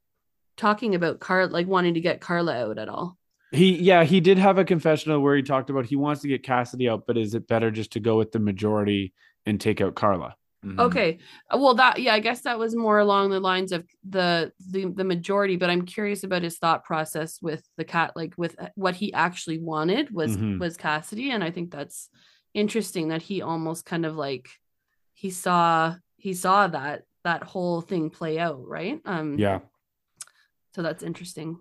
talking about Karla like wanting to get Karla out at all. He yeah, he did have a confessional where he talked about he wants to get Cassidy out, but is it better just to go with the majority and take out Karla? Mhm. Okay. Uh, Well, that yeah, I guess that was more along the lines of the the the majority, but I'm curious about his thought process with the cat, like with uh, what he actually wanted was Mhm. was Cassidy, and I think that's interesting that he almost kind of like he saw he saw that that whole thing play out, right? Um, Yeah. So that's interesting.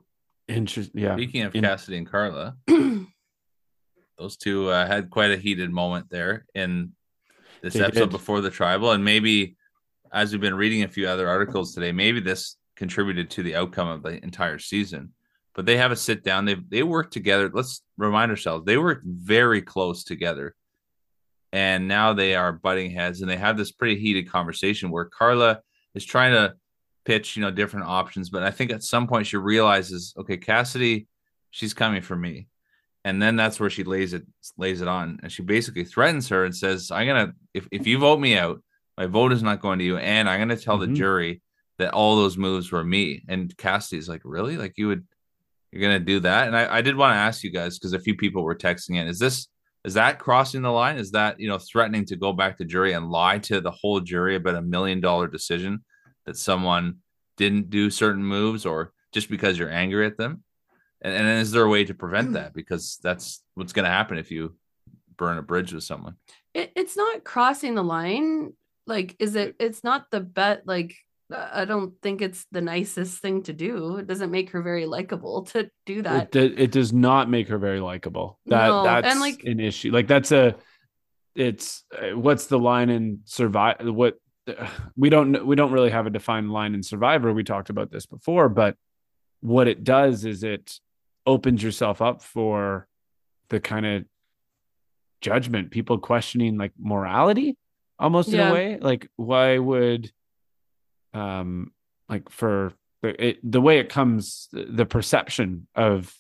Interesting. Yeah. Speaking of In- Cassidy and Karla, <clears throat> those two uh, had quite a heated moment there in this They episode did. before the tribal, and maybe as we've been reading a few other articles today, maybe this contributed to the outcome of the entire season. But they have a sit down. They they work together. Let's remind ourselves they work very close together, and now they are butting heads. And they have this pretty heated conversation where Karla is trying to pitch, you know, different options. But I think at some point she realizes, okay, Cassidy, she's coming for me, and then that's where she lays it lays it on, and she basically threatens her and says, "I'm gonna if if you vote me out, my vote is not going to you, and I'm gonna tell Mhm. the jury that all those moves were me." And Cassidy's like, "Really? Like you would." You're gonna do that, and I, I did want to ask you guys because a few people were texting in. Is this is that crossing the line? Is that you know threatening to go back to jury and lie to the whole jury about a million dollar decision that someone didn't do certain moves or just because you're angry at them? And, and is there a way to prevent that? Because that's what's going to happen if you burn a bridge with someone. It, it's not crossing the line. Like, is it? It's not the bet. Like, I don't think it's the nicest thing to do. It doesn't make her very likable to do that. It, it does not make her very likable. That No, and, that's like- an issue. Like that's a it's uh, what's the line in survive what <sighs> we don't we don't really have a defined line in survivor we talked about this before but what it does is it opens yourself up for the kind of judgment people questioning like morality almost in a way. Like why would um like for the it, the way it comes the perception of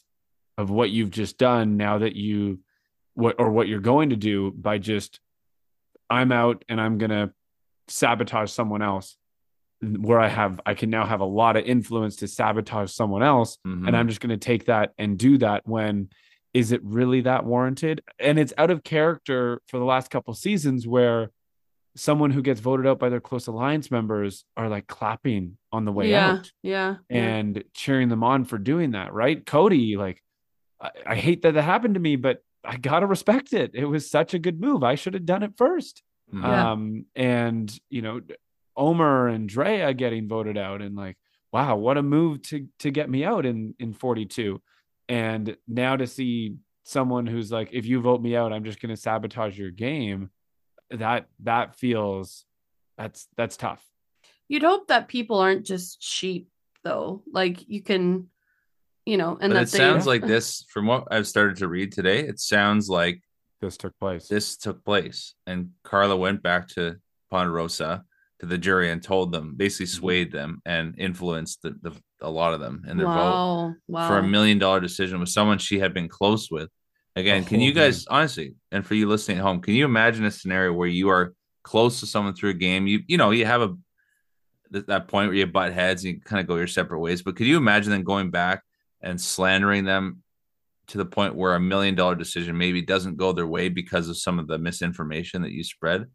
of what you've just done now that you what or what you're going to do by just I'm out and I'm going to sabotage someone else where I have I can now have a lot of influence to sabotage someone else Mhm. and I'm just going to take that and do that when is it really that warranted? And it's out of character for the last couple seasons where someone who gets voted out by their close alliance members are like clapping on the way yeah, out yeah, yeah. and cheering them on for doing that, right? Cody, like I, I hate that that happened to me, but I gotta respect it. It was such a good move. I should have done it first. Mhm. Yeah. Um, and you know, Omer and Drea getting voted out, and like, wow, what a move to to get me out in in 42. And now to see someone who's like, if you vote me out, I'm just gonna sabotage your game. That that feels that's that's tough. You'd hope that people aren't just sheep, though. Like you can, you know, and but that it they, sounds like this, from what I've started to read today, it sounds like This took place. this took place and Karla went back to Ponderosa to the jury and told them, basically Mm-hmm. swayed them and influenced the, the a lot of them in their vote wow, wow. for a million dollar decision with someone she had been close with. Again, The can you whole guys honestly, and for you listening at home, can you imagine a scenario where you are close to someone through a game? You you know you have a th- that point where you butt heads and you kind of go your separate ways. But could you imagine them going back and slandering them to the point where a million dollar decision maybe doesn't go their way because of some of the misinformation that you spread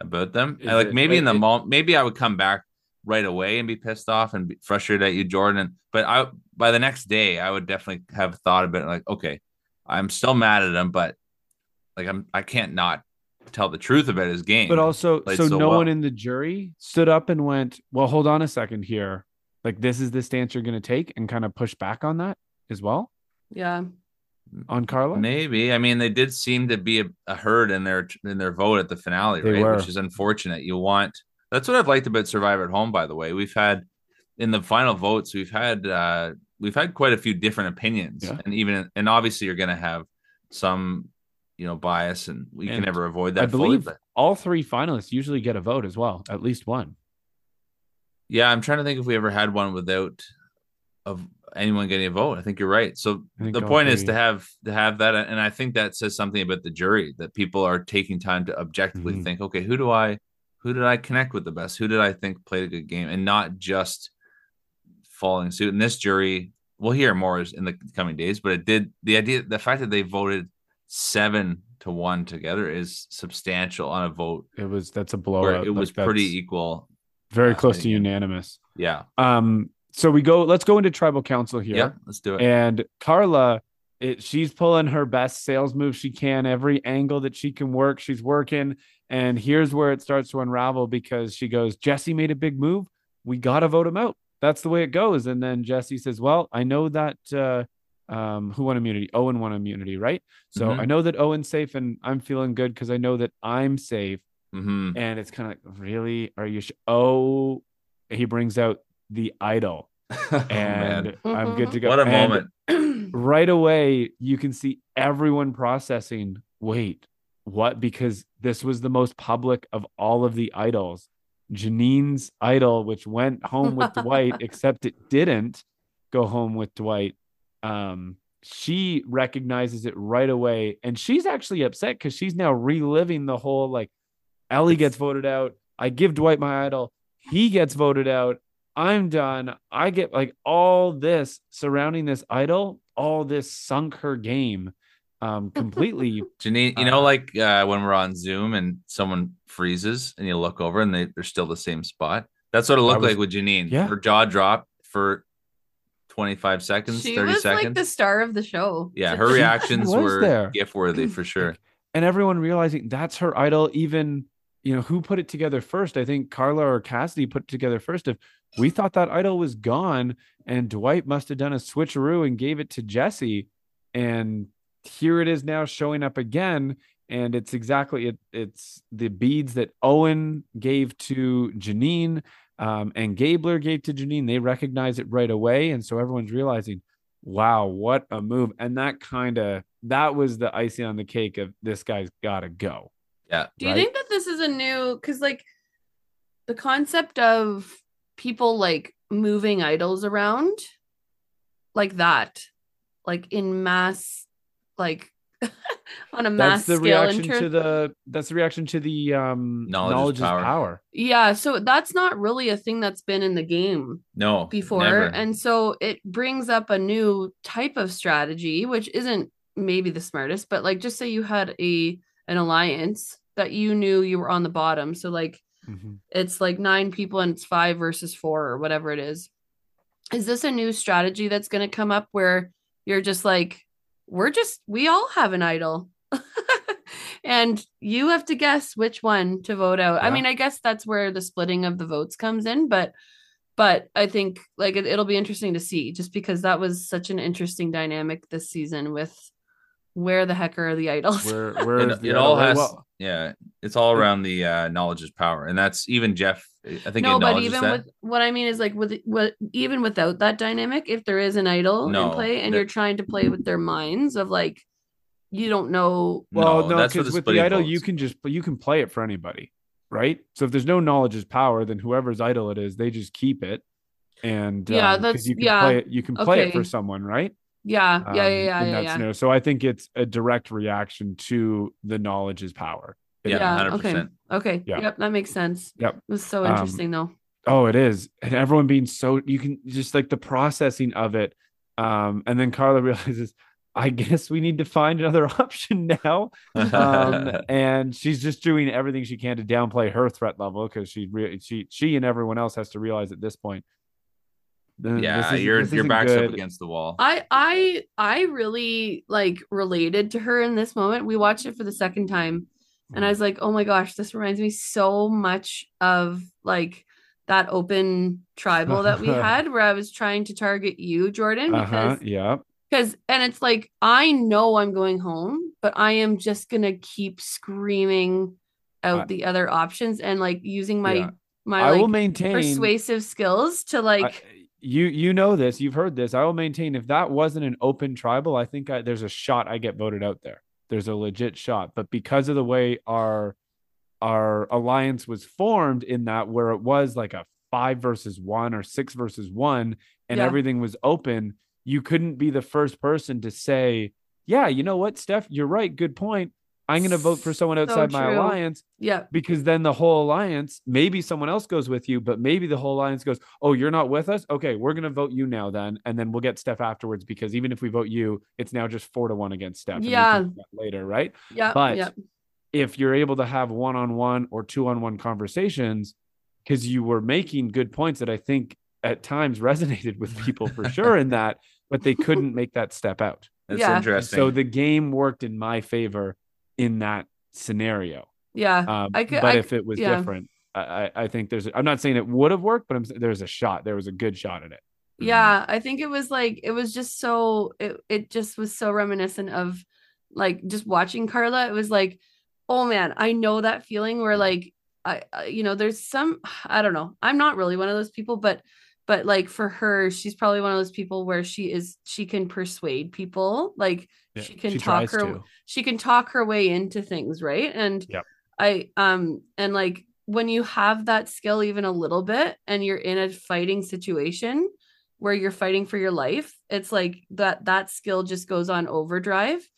about them? Is like it- maybe in the moment, maybe I would come back right away and be pissed off and be frustrated at you, Jordan. But I by the next day, I would definitely have thought about it like, okay, I'm still mad at him, but like I'm I can't not tell the truth about his game. But also, so, so no well. one in the jury stood up and went, "Well, hold on a second here. Like this is the stance you're going to take," and kind of push back on that as well yeah, on Karla. Maybe. I mean, they did seem to be a, a herd in their in their vote at the finale, They right? were. Which is unfortunate. You want that's what I've liked about Survivor at Home, by the way. We've had in the final votes, we've had uh we've had quite a few different opinions. Yeah. And even and obviously you're gonna have some, you know, bias and we And can never avoid that I fully. believe But all three finalists usually get a vote as well, at least one. yeah, I'm trying to think if we ever had one without of anyone getting a vote. I think you're right. So the point is to have to have that and i think that says something about the jury that people are taking time to objectively Mhm. think okay who do i who did i connect with the best who did i think played a good game and not just following suit and this jury we'll hear more in the coming days but it did the idea the fact that they voted seven to one together is substantial on a vote It was that's a blowout. it was Like, pretty equal very uh, close to unanimous. yeah Um, so we go. Let's go into tribal council here. yeah let's do it And Karla, it, she's pulling her best sales move she can. Every angle that she can work, she's working. And here's where it starts to unravel because she goes, Jesse made a big move. We got to vote him out. That's the way it goes. And then Jesse says, Well, I know that uh, um, who won immunity? Owen won immunity, right? So Mhm. I know that Owen's safe and I'm feeling good because I know that I'm safe. hmm and it's kind of like, really? Are you? Sh-? Oh, he brings out the idol, <laughs> Oh, and man. I'm good to go. What a And moment. <clears throat> Right away, you can see everyone processing. Wait, what? Because this was the most public of all of the idols. Jeanine's idol, which went home with Dwight, <laughs> except it didn't go home with Dwight. Um, she recognizes it right away, and she's actually upset because she's now reliving the whole like Elie gets voted out. I give Dwight my idol. He gets voted out. I'm done. I get like all this surrounding this idol, all this sunk her game um completely. <laughs> Jeanine, you Uh, know, like uh, when we're on Zoom and someone freezes and you look over and they, they're still the same spot. That's what it looked was- like with Jeanine. Yeah. Her jaw dropped for 25 seconds, she 30 was seconds. like the star of the show. yeah, <laughs> her reactions were there. gift worthy for sure. and everyone realizing that's her idol even you know who put it together first i think karla or cassidy put it together first if we thought that idol was gone and dwight must have done a switcheroo and gave it to jesse and here it is now showing up again and it's exactly it it's the beads that owen gave to jeanine um, and gabler gave to jeanine they recognize it right away and so everyone's realizing wow what a move and that kind of that was the icing on the cake of this guy's gotta go Yeah. Do you right? think that this is a new because like the concept of people like moving idols around like that, like in mass, like <laughs> on a mass that's the scale reaction inter- to the that's the reaction to the um Knowledge is knowledge, is power. power, yeah, so that's not really a thing that's been in the game No, before. never. And so it brings up a new type of strategy, which isn't maybe the smartest, but like just say you had a an alliance that you knew you were on the bottom. So like Mhm. it's like nine people and it's five versus four or whatever it is. Is this a new strategy that's going to come up where you're just like, we're just, we all have an idol. <laughs> and you have to guess which one to vote out. I mean, I guess that's where the splitting of the votes comes in, but but I think like it, it'll be interesting to see just because that was such an interesting dynamic this season with where the heck are the idols? where <laughs> where it, is the it all has well, yeah it's all around the uh knowledge is power. And that's even jeff i think no, but even that. with what I mean is like with what even without that dynamic, if there is an idol No, in play and that- you're trying to play with their minds of like you don't know well no because the with the idol votes- you can just you can play it for anybody right? So if there's no knowledge is power then whoever's idol it is they just keep it and Yeah, um, 'cause that's- you can yeah. play it you can play it for someone right yeah, yeah, um, yeah, yeah, in yeah, that yeah. scenario. So I think it's a direct reaction to the knowledge is power. It Yeah, okay. 100%. Okay. Yeah. Yep, that makes sense. Yep. It was so Um, interesting though. Oh, it is. And everyone being so you can just like the processing of it. Um, and then Karla <laughs> realizes, I guess we need to find another <laughs> option now. Um, <laughs> and she's just doing everything she can to downplay her threat level because she re- she she and everyone else has to realize at this point. Th- yeah this isn't- your this your isn't back's up against the wall I I I really like related to her in this moment. We watched it for the second time and I was like, "Oh my gosh, this reminds me so much of like that open tribal that we <laughs> had where I was trying to target you, Jordan, Uh-huh. because Yeah. because and it's like I know I'm going home, but I am just gonna keep screaming out I- the other options and like using my Yeah. my I like will maintain persuasive skills to like I- you you know this you've heard this. I will maintain if that wasn't an open tribal i think I, there's a shot i get voted out there. There's a legit shot. But because of the way our our alliance was formed in that where it was like a five versus one or six versus one and Yeah. everything was open you couldn't be the first person to say yeah you know what steph? You're right. Good point i'm going to vote for someone So outside my alliance yeah. because then the whole alliance maybe someone else goes with you but maybe the whole alliance goes oh you're not with us? Okay we're going to vote you now then and then we'll get steph afterwards because even if we vote you it's now just four to one against steph and we can Yeah. later right? Yeah But- yeah. if you're able to have one-on-one or two-on-one conversations because you were making good points that i think at times resonated with people for <laughs> sure in that but they couldn't make that step out. That's Yeah. interesting. So the game worked in my favor in that scenario yeah um, I could- but I if it was yeah. different, I, I think there's. I'm not saying it would have worked, but I'm, there's a shot. There was a good shot at it. yeah i think it was like it was just so it, it just was so reminiscent of like just watching karla it was like oh man, I know that feeling where like I you know, there's some <sighs> I don't know. I'm not really one of those people, but but like for her, she's probably one of those people where she is she can persuade people. Like Yeah, she can she talk her to. she can talk her way into things, right? And Yep. I um and like when you have that skill even a little bit and you're in a fighting situation where you're fighting for your life, it's like that that skill just goes on overdrive.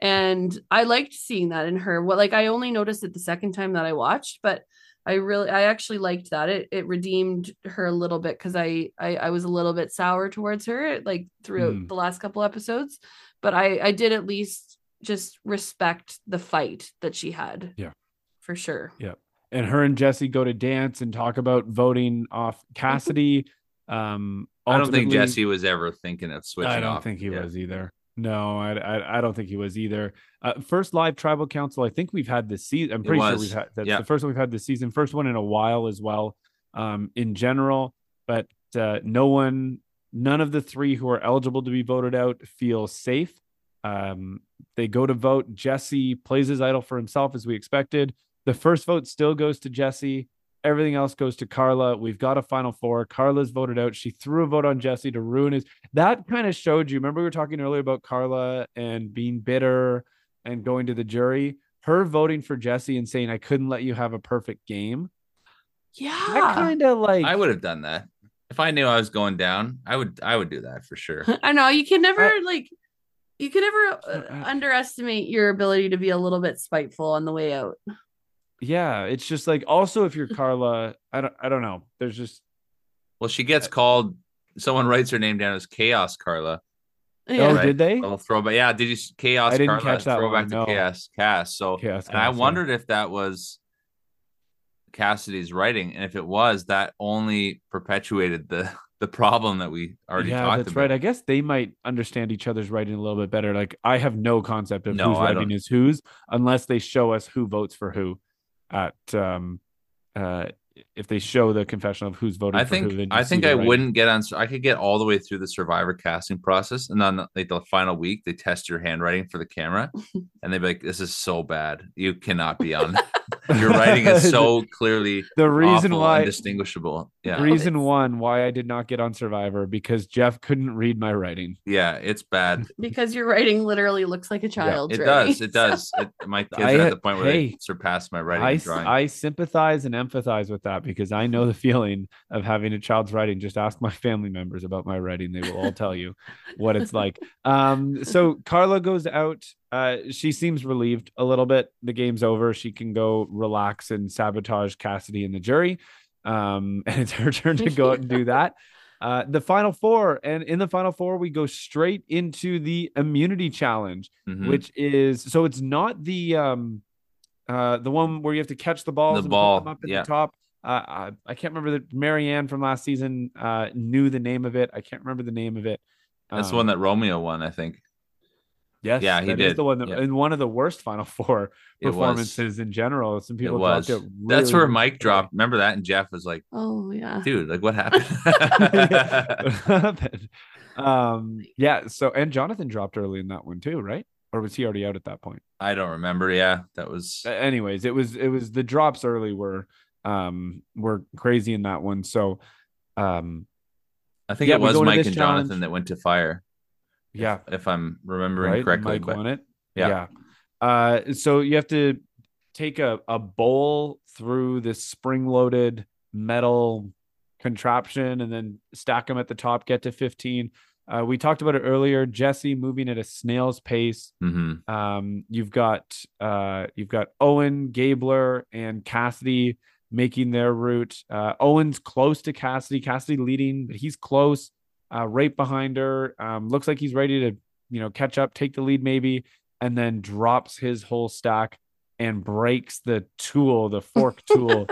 And I liked seeing that in her. What like I only noticed it the second time that I watched, but I really I actually liked that. It it redeemed her a little bit because I, I I was a little bit sour towards her like throughout Mm. the last couple episodes. But I I did at least just respect the fight that she had. Yeah. For sure. Yeah. And her and Jesse go to dance and talk about voting off <laughs> Cassidy. Um, I don't think Jesse was ever thinking of switching I don't off. think he Yeah. was either. No, I, I I don't think he was either. Uh, first live tribal council, I think we've had this season. I'm pretty sure we've had that's Yeah. the first one we've had this season. First one in a while as well. Um, in general, but uh, no one, none of the three who are eligible to be voted out feel safe. Um, they go to vote. Jesse plays his idol for himself as we expected. The first vote still goes to Jesse. Everything else goes to Karla. We've got a final four. Karla's voted out. She threw a vote on Jesse to ruin his. That kind of showed you. Remember, we were talking earlier about Karla and being bitter and going to the jury. Her voting for Jesse and saying, I couldn't let you have a perfect game. That Yeah. kind of like. I would have done that if I knew I was going down. I would. I would do that for sure. <laughs> I know you can never I- like you can never uh. underestimate your ability to be a little bit spiteful on the way out. Yeah, it's just like also if you're Karla, I don't I don't know. There's just Well, she gets called. Someone writes her name down as Chaos Karla. Yeah. oh, Right. did they? Little throwback. Yeah, did you Chaos I didn't Karla? catch that throwback one, to no. Chaos Cass. So Chaos and I Cass, yeah. wondered if that was Cassidy's writing, and if it was, that only perpetuated the <laughs> the problem that we already yeah, talked that's about. right. I guess they might understand each other's writing a little bit better. Like I have no concept of No, whose writing is whose unless they show us who votes for who at um uh if they show the confession of who's voting I for think who. Then you I think I writing. wouldn't get on. I could get all the way through the Survivor casting process, and then like the final week, they test your handwriting for the camera, <laughs> and they'd be like, "This is so bad. You cannot be on. <laughs> <laughs> your writing is so clearly the reason awful why indistinguishable." Yeah, reason one why I did not get on Survivor because Jeff couldn't read my writing. yeah, it's bad. <laughs> because your writing literally looks like a child's It writing. does. It does. <laughs> It, my kids I- are at the point where hey, they surpass my writing I, drawing. I sympathize and empathize with that because I know the feeling of having a child's writing. Just ask my family members about my writing; they will all tell you what it's like. Um, so Karla goes out. Uh, she seems relieved a little bit. The game's over. She can go relax and sabotage Cassidy and the jury. Um, <laughs> and it's her turn to go out and do <laughs> that. Uh, the final four, and in the final four, we go straight into the immunity challenge Mhm. which is so it's not the um uh the one where you have to catch the balls The and put ball, them up at yeah. the top uh I, I can't remember that maryanne from last season uh knew the name of it i can't remember the name of it That's the Um, one that Romeo won, I think. Yes yeah, he that is did. the one that Yeah. in one of the worst final <laughs> four performances in general some It people was. dropped it That's where Mike dropped. Remember that? And Jeff was like, Oh yeah. "Dude, like what <laughs> happened?" What happened? <laughs> um yeah so and jonathan dropped early in that one too right or was he already out at that point I don't remember. Yeah, that was. Anyways it was it was the drops early were um were crazy in that one so um I think yeah, it was Mike and challenge. Jonathan that went to fire. If- yeah if, I'm remembering right correctly. mike but- won it yeah. yeah uh so you have to take a, a bowl through this spring loaded metal contraption and then stack them at the top get to 15 uh, we talked about it earlier jesse moving at a snail's pace Mhm. Um, you've got uh, you've got Owen, Gabler, and Cassidy making their route. Uh, Owen's close to Cassidy. Cassidy leading, but he's close, uh, right behind her. Um, looks like he's ready to you know catch up, take the lead maybe, and then drops his whole stack and breaks the tool, the fork <laughs> tool.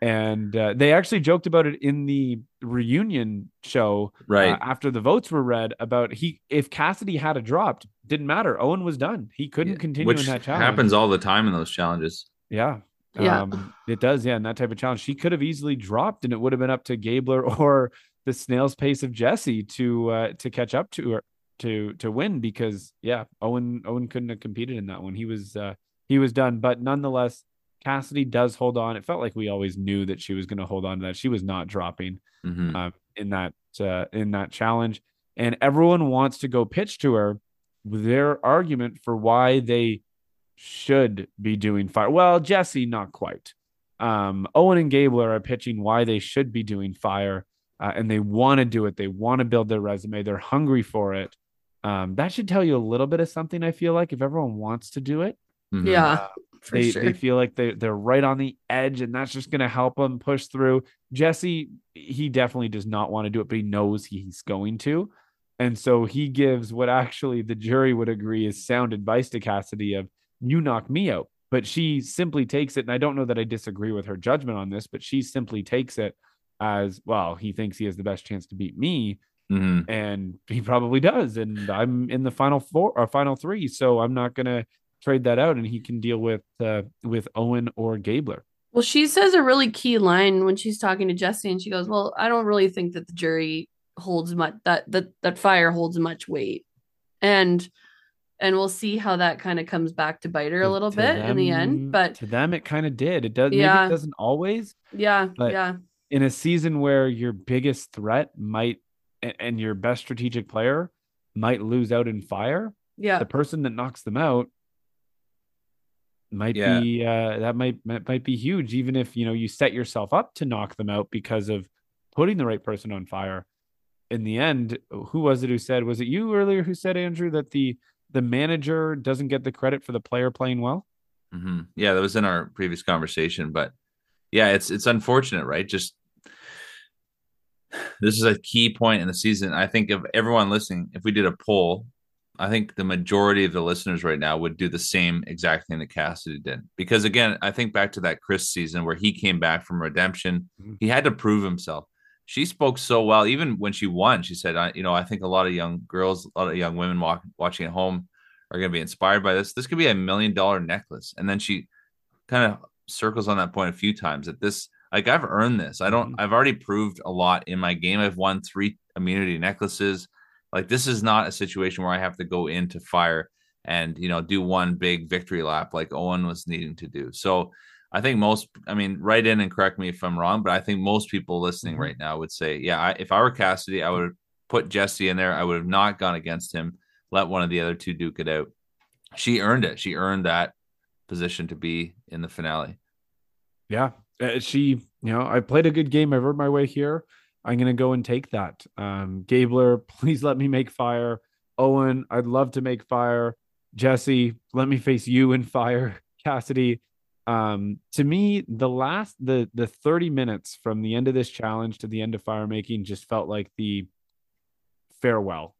And uh, they actually joked about it in the reunion show Right. uh, after the votes were read about he if Cassidy had a dropped didn't matter Owen was done he couldn't Yeah, continue Which in that challenge happens all the time in those challenges. yeah Yeah. um, it does yeah in that type of challenge she could have easily dropped and it would have been up to Gabler <laughs> or the snail's pace of Jesse to uh, to catch up to her to to win because yeah Owen Owen couldn't have competed in that one he was uh he was done. But nonetheless, Cassidy does hold on. It felt like we always knew that she was going to hold on to that. She was not dropping Mhm. uh, in that uh, in that challenge, and everyone wants to go pitch to her their argument for why they should be doing fire. Well, Jesse, not quite. Um, Owen and Gabler are pitching why they should be doing fire, uh, and they want to do it. They want to build their resume. They're hungry for it. Um, that should tell you a little bit of something. I feel like if everyone wants to do it, Mhm. Yeah, for they sure. they feel like they they're right on the edge, and that's just going to help them push through. Jesse, he definitely does not want to do it, but he knows he's going to, and so he gives what actually the jury would agree is sound advice to Cassidy of "you knock me out," but she simply takes it, and I don't know that I disagree with her judgment on this, but she simply takes it as well. He thinks he has the best chance to beat me, Mhm. and he probably does. And I'm in the final four or final three, so I'm not gonna trade that out, and he can deal with uh, with Owen or Gabler. Well, she says a really key line when she's talking to Jesse, and she goes, "Well, I don't really think that the jury holds much that that that fire holds much weight," and and we'll see how that kind of comes back to bite her a little to bit in the end. But to them, it kind of did. It does. Maybe Yeah. it doesn't always. yeah, But- yeah, In a season where your biggest threat might and your best strategic player might lose out in fire, yeah, the person that knocks them out might Yeah. be uh, that might, might might be huge even if you know you set yourself up to knock them out because of putting the right person on fire in the end who was it who said was it you earlier who said andrew that the the manager doesn't get the credit for the player playing well hmm Yeah, that was in our previous conversation, but yeah, it's it's unfortunate, right? Just this is a key point in the season. I think of everyone listening, if we did a poll, I think the majority of the listeners right now would do the same exact thing that Cassidy did. Because again, I think back to that Chris season where he came back from redemption. Mhm. He had to prove himself. She spoke so well, even when she won. She said, "I, you know, I think a lot of young girls, a lot of young women walk, watching at home are going to be inspired by this. This could be a million dollar necklace." And then she kind of circles on that point a few times that this like I've earned this. I don't Mhm. I've already proved a lot in my game. I've won three immunity necklaces. Like this is not a situation where I have to go into fire and you know do one big victory lap like Owen was needing to do. So I think most I mean write in and correct me if I'm wrong, but I think most people listening Mhm. right now would say, yeah, I, if I were Cassidy, I would put Jesse in there. I would have not gone against him. Let one of the other two duke it out. She earned it. She earned that position to be in the finale. yeah she you know i played a good game. I've earned my way here. I'm gonna go and take that. Um gabler <laughs> please let me make fire. Owen i'd love to make fire. Jesse let me face you in fire. <laughs> Cassidy um to me the last the the 30 minutes from the end of this challenge to the end of fire making just felt like the farewell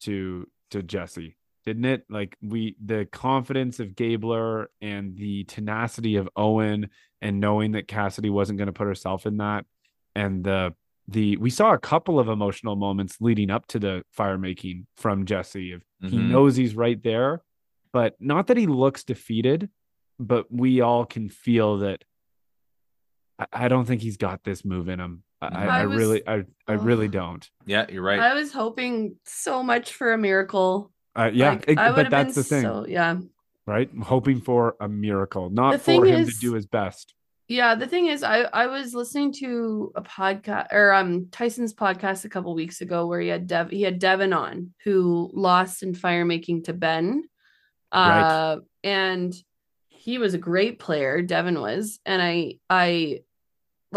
to to jesse didn't it like we the confidence of gabler and the tenacity of owen and knowing that Cassidy wasn't going to put herself in that and the the we saw a couple of emotional moments leading up to the fire making from Jesse of he Mhm. knows he's right there but not that he looks defeated but we all can feel that I, I don't think he's got this move in him I, I, I I was- really I, I really don't Yeah, you're right. I was hoping so much for a miracle. Uh, yeah Like, it- but that's the thing So, yeah, right hoping for a miracle not for him to do his best Yeah, the thing is, I I was listening to a podcast or um Tyson's podcast a couple weeks ago where he had Dev he had Devon on who lost in fire making to Ben, Right. uh, and he was a great player. Devon was, and I I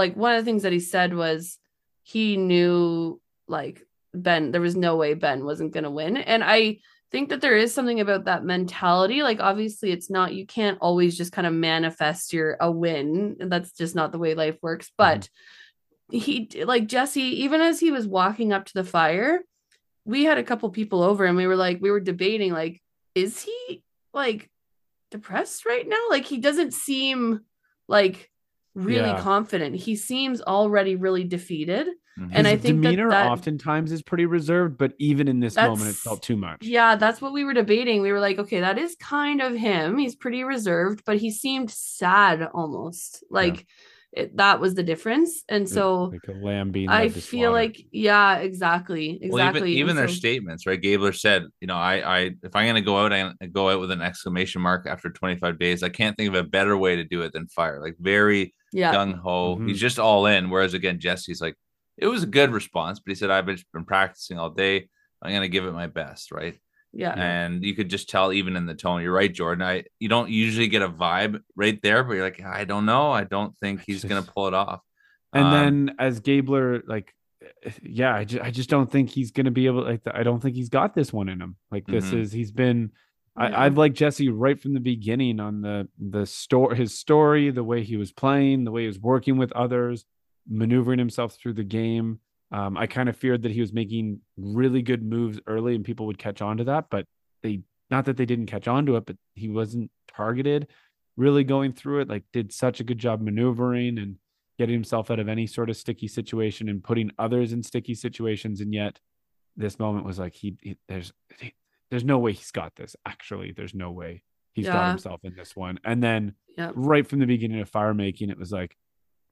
like one of the things that he said was he knew like Ben there was no way Ben wasn't gonna win, and I think that there is something about that mentality like obviously it's not you can't always just kind of manifest your a win. That's just not the way life works. Mm-hmm. But he like jesse even as he was walking up to the fire we had a couple people over and we were like we were debating like is he like depressed right now? Like he doesn't seem like really Yeah. confident. He seems already really defeated Mhm. and I think demeanor that- oftentimes is pretty reserved but even in this moment it felt too much Yeah, that's what we were debating. We were like, okay, that is kind of him. He's pretty reserved, but he seemed sad almost. Like it, that was the difference. And so like a lamb being I feel slaughter. like, yeah, exactly, exactly. Well, even, even And their so- statements, right? Gabler said, you know, I, I, if I'm going to go out, I go out with an exclamation mark after 25 days. I can't think of a better way to do it than fire. Like very yeah, gung ho. Mhm. He's just all in. Whereas again, Jesse's like, it was a good response, but he said, I've been, been practicing all day. I'm going to give it my best, right? yeah, And you could just tell even in the tone. You're right, Jordan. I you don't usually get a vibe right there, but you're like, I don't know. I don't think he's going to pull it off. And Um, then as Gabler, like, yeah, I just, I just don't think he's going to be able. Like, I don't think he's got this one in him. Like, this Mhm. is he's been. Yeah. I, I've liked Jesse right from the beginning on the the story, his story, the way he was playing, the way he was working with others, maneuvering himself through the game. Um, I kind of feared that he was making really good moves early, and people would catch on to that. But they, not that they didn't catch on to it, but he wasn't targeted. Really going through it, like did such a good job maneuvering and getting himself out of any sort of sticky situation and putting others in sticky situations. And yet, this moment was like he, he there's he, there's no way he's got this. Actually, there's no way he's got himself in this one. And then yeah, right from the beginning of fire making, it was like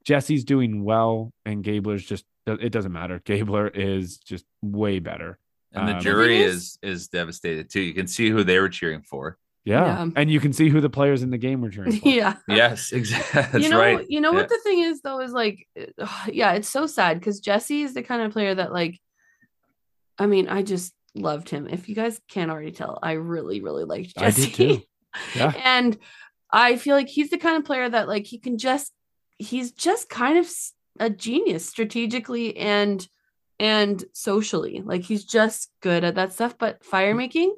Jesse's doing well, and Gabler's just it doesn't matter. Gabler is just way better. and the Um, jury The is is devastated too. You can see who they were cheering for. Yeah. Yeah. And you can see who the players in the game were cheering <laughs> for. yeah. Yes, <laughs> exactly. That's you know, right. you know Yeah. what the thing is though is like, <sighs> yeah, it's so sad because Jesse is the kind of player that like, I mean, I just loved him. If you guys can't already tell, I really, really liked I did Jesse. too. Yeah. <laughs> and I feel like he's the kind of player that like he can just, he's just kind of a genius strategically and and socially. Like he's just good at that stuff. But fire making,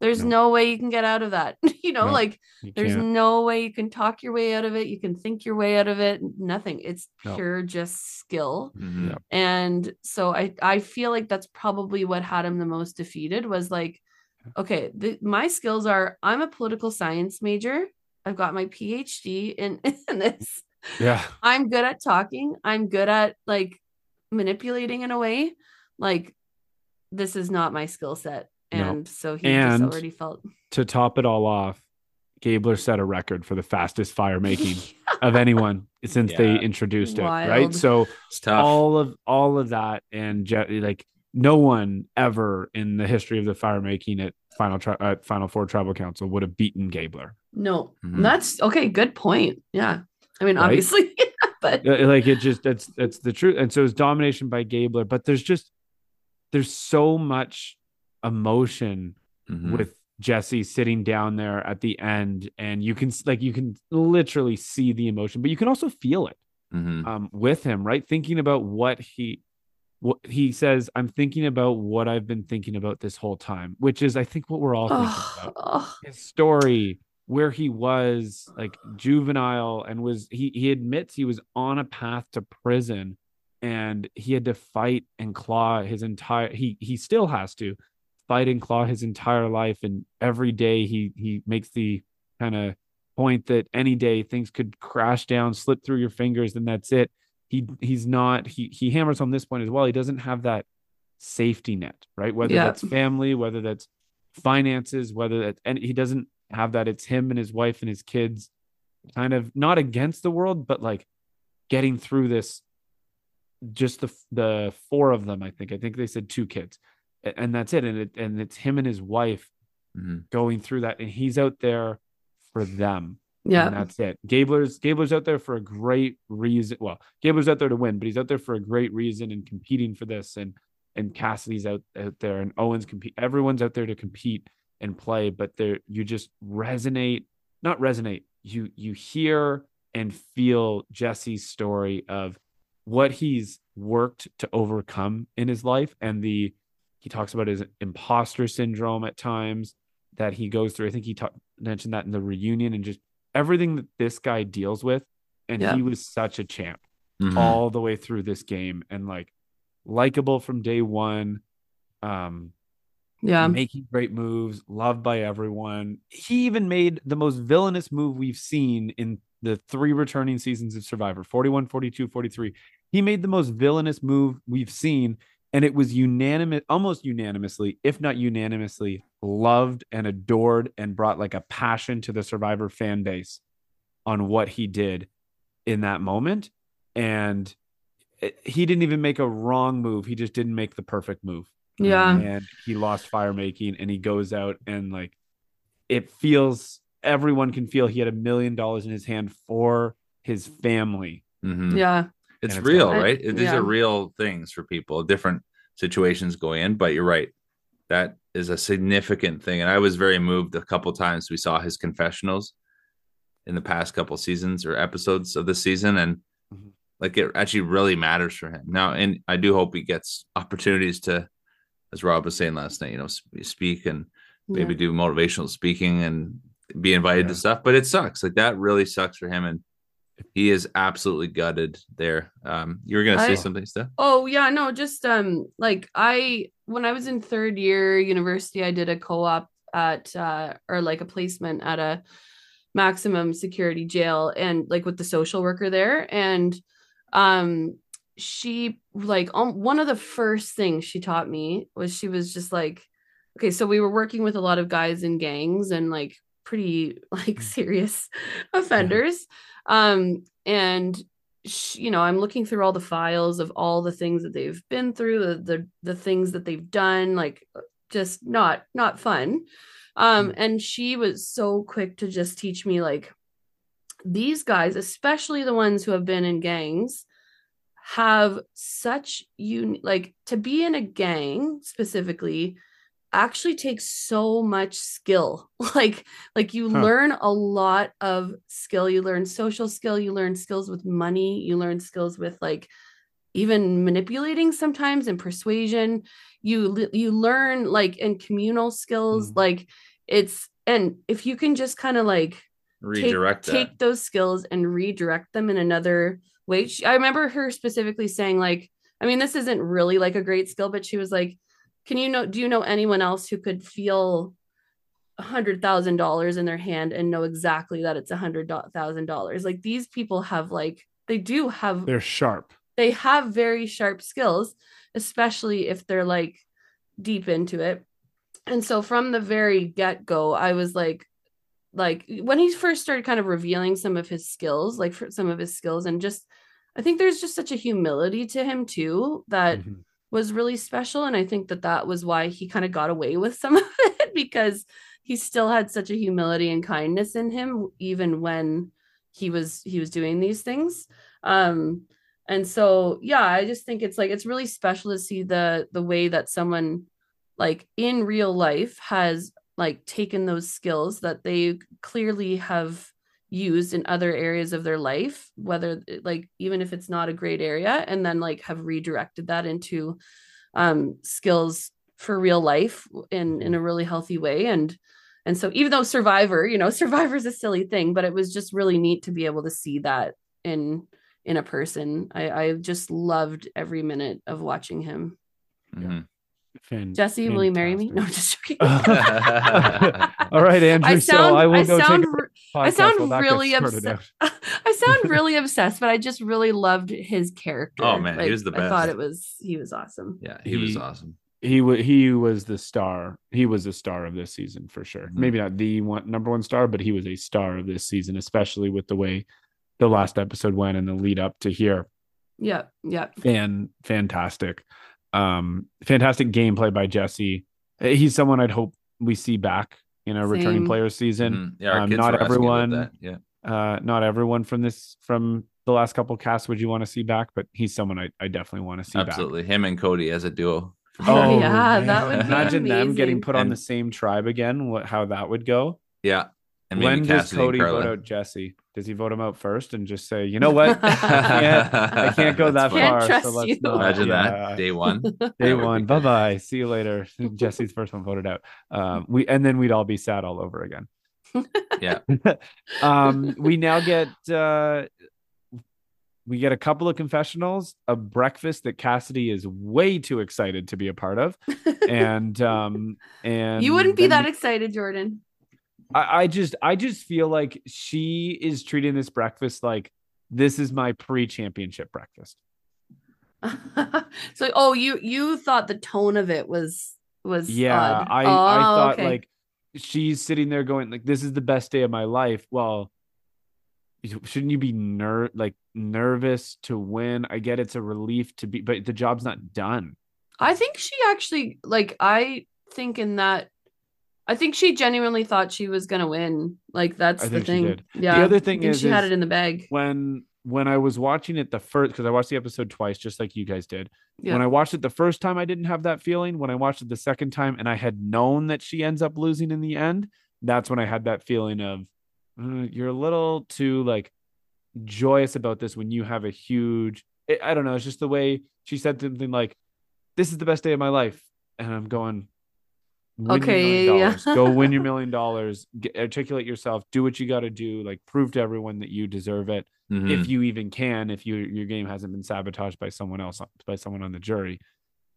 there's No. no, way you can get out of that. <laughs> you know, No. like You there's can't. no way you can talk your way out of it. You can think your way out of it. Nothing. It's No. pure just skill. Mhm. Yeah. And so I I feel like that's probably what had him the most defeated was like, okay, the, my skills are I'm a political science major. I've got my PhD in, <laughs> in this. Yeah. I'm good at talking. I'm good at like manipulating in a way. Like this is not my skill set. No. And so he And- just already felt To top it all off, Gabler set a record for the fastest fire making <laughs> of anyone since they Yeah. introduced it. Right. So It's tough. all of all of that and Je- like no one ever in the history of the fire making at final tri- at final four tribal council would have beaten Gabler. No, Mhm. that's okay. Good point. Yeah. I mean, Right? obviously, <laughs> but like it just that's that's the truth and so it's domination by gabler but there's just there's so much emotion Mhm. with jesse sitting down there at the end and you can like you can literally see the emotion but you can also feel it Mhm. um with him right thinking about what he what he says i'm thinking about what i've been thinking about this whole time which is i think what we're all thinking oh, about oh, his story where he was like juvenile and was he he admits he was on a path to prison and he had to fight and claw his entire he he still has to fight and claw his entire life. And every day he he makes the kind of point that any day things could crash down slip through your fingers and that's it. He he's not he he hammers on this point as well. He doesn't have that safety net right? Whether Yeah. that's family whether that's finances whether that and he doesn't have that it's him and his wife and his kids kind of not against the world but like getting through this just the the four of them i think. I think they said two kids and that's it. And it and it's him and his wife Mhm. going through that and he's out there for them. And yeah, that's it. Gabler's gabler's out there for a great reason well gabler's out there to win but he's out there for a great reason and competing for this. And and cassidy's out out there and owen's compete everyone's out there to compete and play but there you just resonate not resonate you you hear and feel jesse's story of what he's worked to overcome in his life and the he talks about his imposter syndrome at times that he goes through i think he ta- mentioned that in the reunion and just everything that this guy deals with and Yeah. he was such a champ Mhm. all the way through this game and like likable from day one um yeah, making great moves, loved by everyone. He even made the most villainous move we've seen in the three returning seasons of Survivor 41, 42, 43. He made the most villainous move we've seen, and it was unanimous, almost unanimously, if not unanimously, loved and adored and brought like a passion to the Survivor fan base on what he did. in that moment. And it, he didn't even make a wrong move. He just didn't make the perfect move. Yeah. And he lost fire making and he goes out and like it feels everyone can feel he had a million dollars in his hand for his family. Mhm. Yeah. It's it's real, gone. right? These Yeah. are real things for people, different situations going in, but you're right. That is a significant thing. And I was very moved a couple times we saw his confessionals in the past couple seasons or episodes of the season. And Mhm. like it actually really matters for him now. And I do hope he gets opportunities to, as Rob was saying last night, you know, sp- speak and maybe do motivational speaking and be invited Yeah. to stuff. But it sucks. Like that really sucks for him. And he is absolutely gutted there. Um, you were gonna say I- something, Steph? Oh yeah, no, just um like I when I was in third year university, I did a co-op at uh or like a placement at a maximum security jail and like with the social worker there and um she like um, one of the first things she taught me was she was just like okay so we were working with a lot of guys in gangs and like pretty <laughs> like serious <laughs> offenders. Um and sh- you know i'm looking through all the files of all the things that they've been through the the, the things that they've done like just not not fun. Um Mm. and she was so quick to just teach me like these guys especially the ones who have been in gangs have such un like to be in a gang specifically actually takes so much skill <laughs> like like you Huh. learn a lot of skill you learn social skill you learn skills with money you learn skills with like even manipulating sometimes and persuasion you you learn like in communal skills Mm. like it's and if you can just kind of like take, Redirect that. take those skills and redirect them in another She, I remember her specifically saying, like, I mean, this isn't really like a great skill, but she was like, Can you know, do you know anyone else who could feel a hundred thousand dollars in their hand and know exactly that it's a hundred thousand dollars? Like these people have like they do have They're sharp. they have very sharp skills, especially if they're like deep into it. And so from the very get go, I was like, like when he first started kind of revealing some of his skills, like for some of his skills, and just I think there's just such a humility to him too that Mhm. was really special. And I think that that was why he kind of got away with some <laughs> of it because he still had such a humility and kindness in him, even when he was he was doing these things. Um, and so yeah, I just think it's like it's really special to see the the way that someone like in real life has like taken those skills that they clearly have used in other areas of their life whether like even if it's not a great area and then like have redirected that into um skills for real life in in a really healthy way. And and so even though survivor you know <laughs> survivor is a silly thing but it was just really neat to be able to see that in in a person. I i just loved every minute of watching him. Mhm. Fan- jesse will you marry me no fantastic. just joking <laughs> All right, Andrew. I so sound I will I go sound take a re- podcast I sound while that gets really obsessed. <laughs> I sound really obsessed, but I just really loved his character. Oh, man, he was the best. I thought it was he was awesome. Yeah, he was awesome. He was he was the star. He was the star of this season for sure. Mhm. Maybe not the one number one star, but he was a star of this season, especially with the way the last episode went and the lead up to here. Yep. Yep. Fan fantastic. Um fantastic gameplay by Jesse. Uh, He's someone I'd hope we see back in a returning Same. players season. Mhm. Yeah, um, not were asking about everyone- Yeah, uh not everyone from this from the last couple casts would you want to see back but he's someone i, I definitely want to see absolutely. Him and Cody as a duo. for <laughs> Oh, sure. <laughs> yeah, that would be imagine them getting amazing. put on And- the same tribe again what how that would go Yeah. And when maybe does cody vote out jesse does he vote him out first and just say you know what <laughs> i can't i can't go that That's funny. far Can't so trust let's you. not Imagine Yeah. that day one. <laughs> day That would be one bye bye see you later <laughs> jesse's first one voted out um we and then we'd all be sad all over again Yeah. um we now get uh we get a couple of confessionals a breakfast that cassidy is way too excited to be a part of and um and you wouldn't be that we- excited, Jordan. I, I just i just feel like she is treating this breakfast like this is my pre-championship breakfast <laughs> so, oh, you you thought the tone of it was was yeah odd. i i Oh, thought okay. like she's sitting there going like this is the best day of my life well shouldn't you be ner like nervous to win? I get it's a relief to be, but the job's not done. I think she actually like I think in that I think she genuinely thought she was gonna win. Like that's I the thing. Yeah. The other thing is, she had is it in the bag. when when I was watching it the first because I watched the episode twice, just like you guys did. Yeah. When I watched it the first time, I didn't have that feeling. When I watched it the second time, and I had known that she ends up losing in the end, that's when I had that feeling of "Uh, you're a little too like joyous about this when you have a huge. I don't know. It's just the way she said something like, "This is the best day of my life," and I'm going. Win Okay, your yeah, million yeah. dollars. Go <laughs> win your million dollars. Get, articulate yourself. Do what you got to do. Like prove to everyone that you deserve it Mhm. if you even can, if you your game hasn't been sabotaged by someone else, by someone on the jury,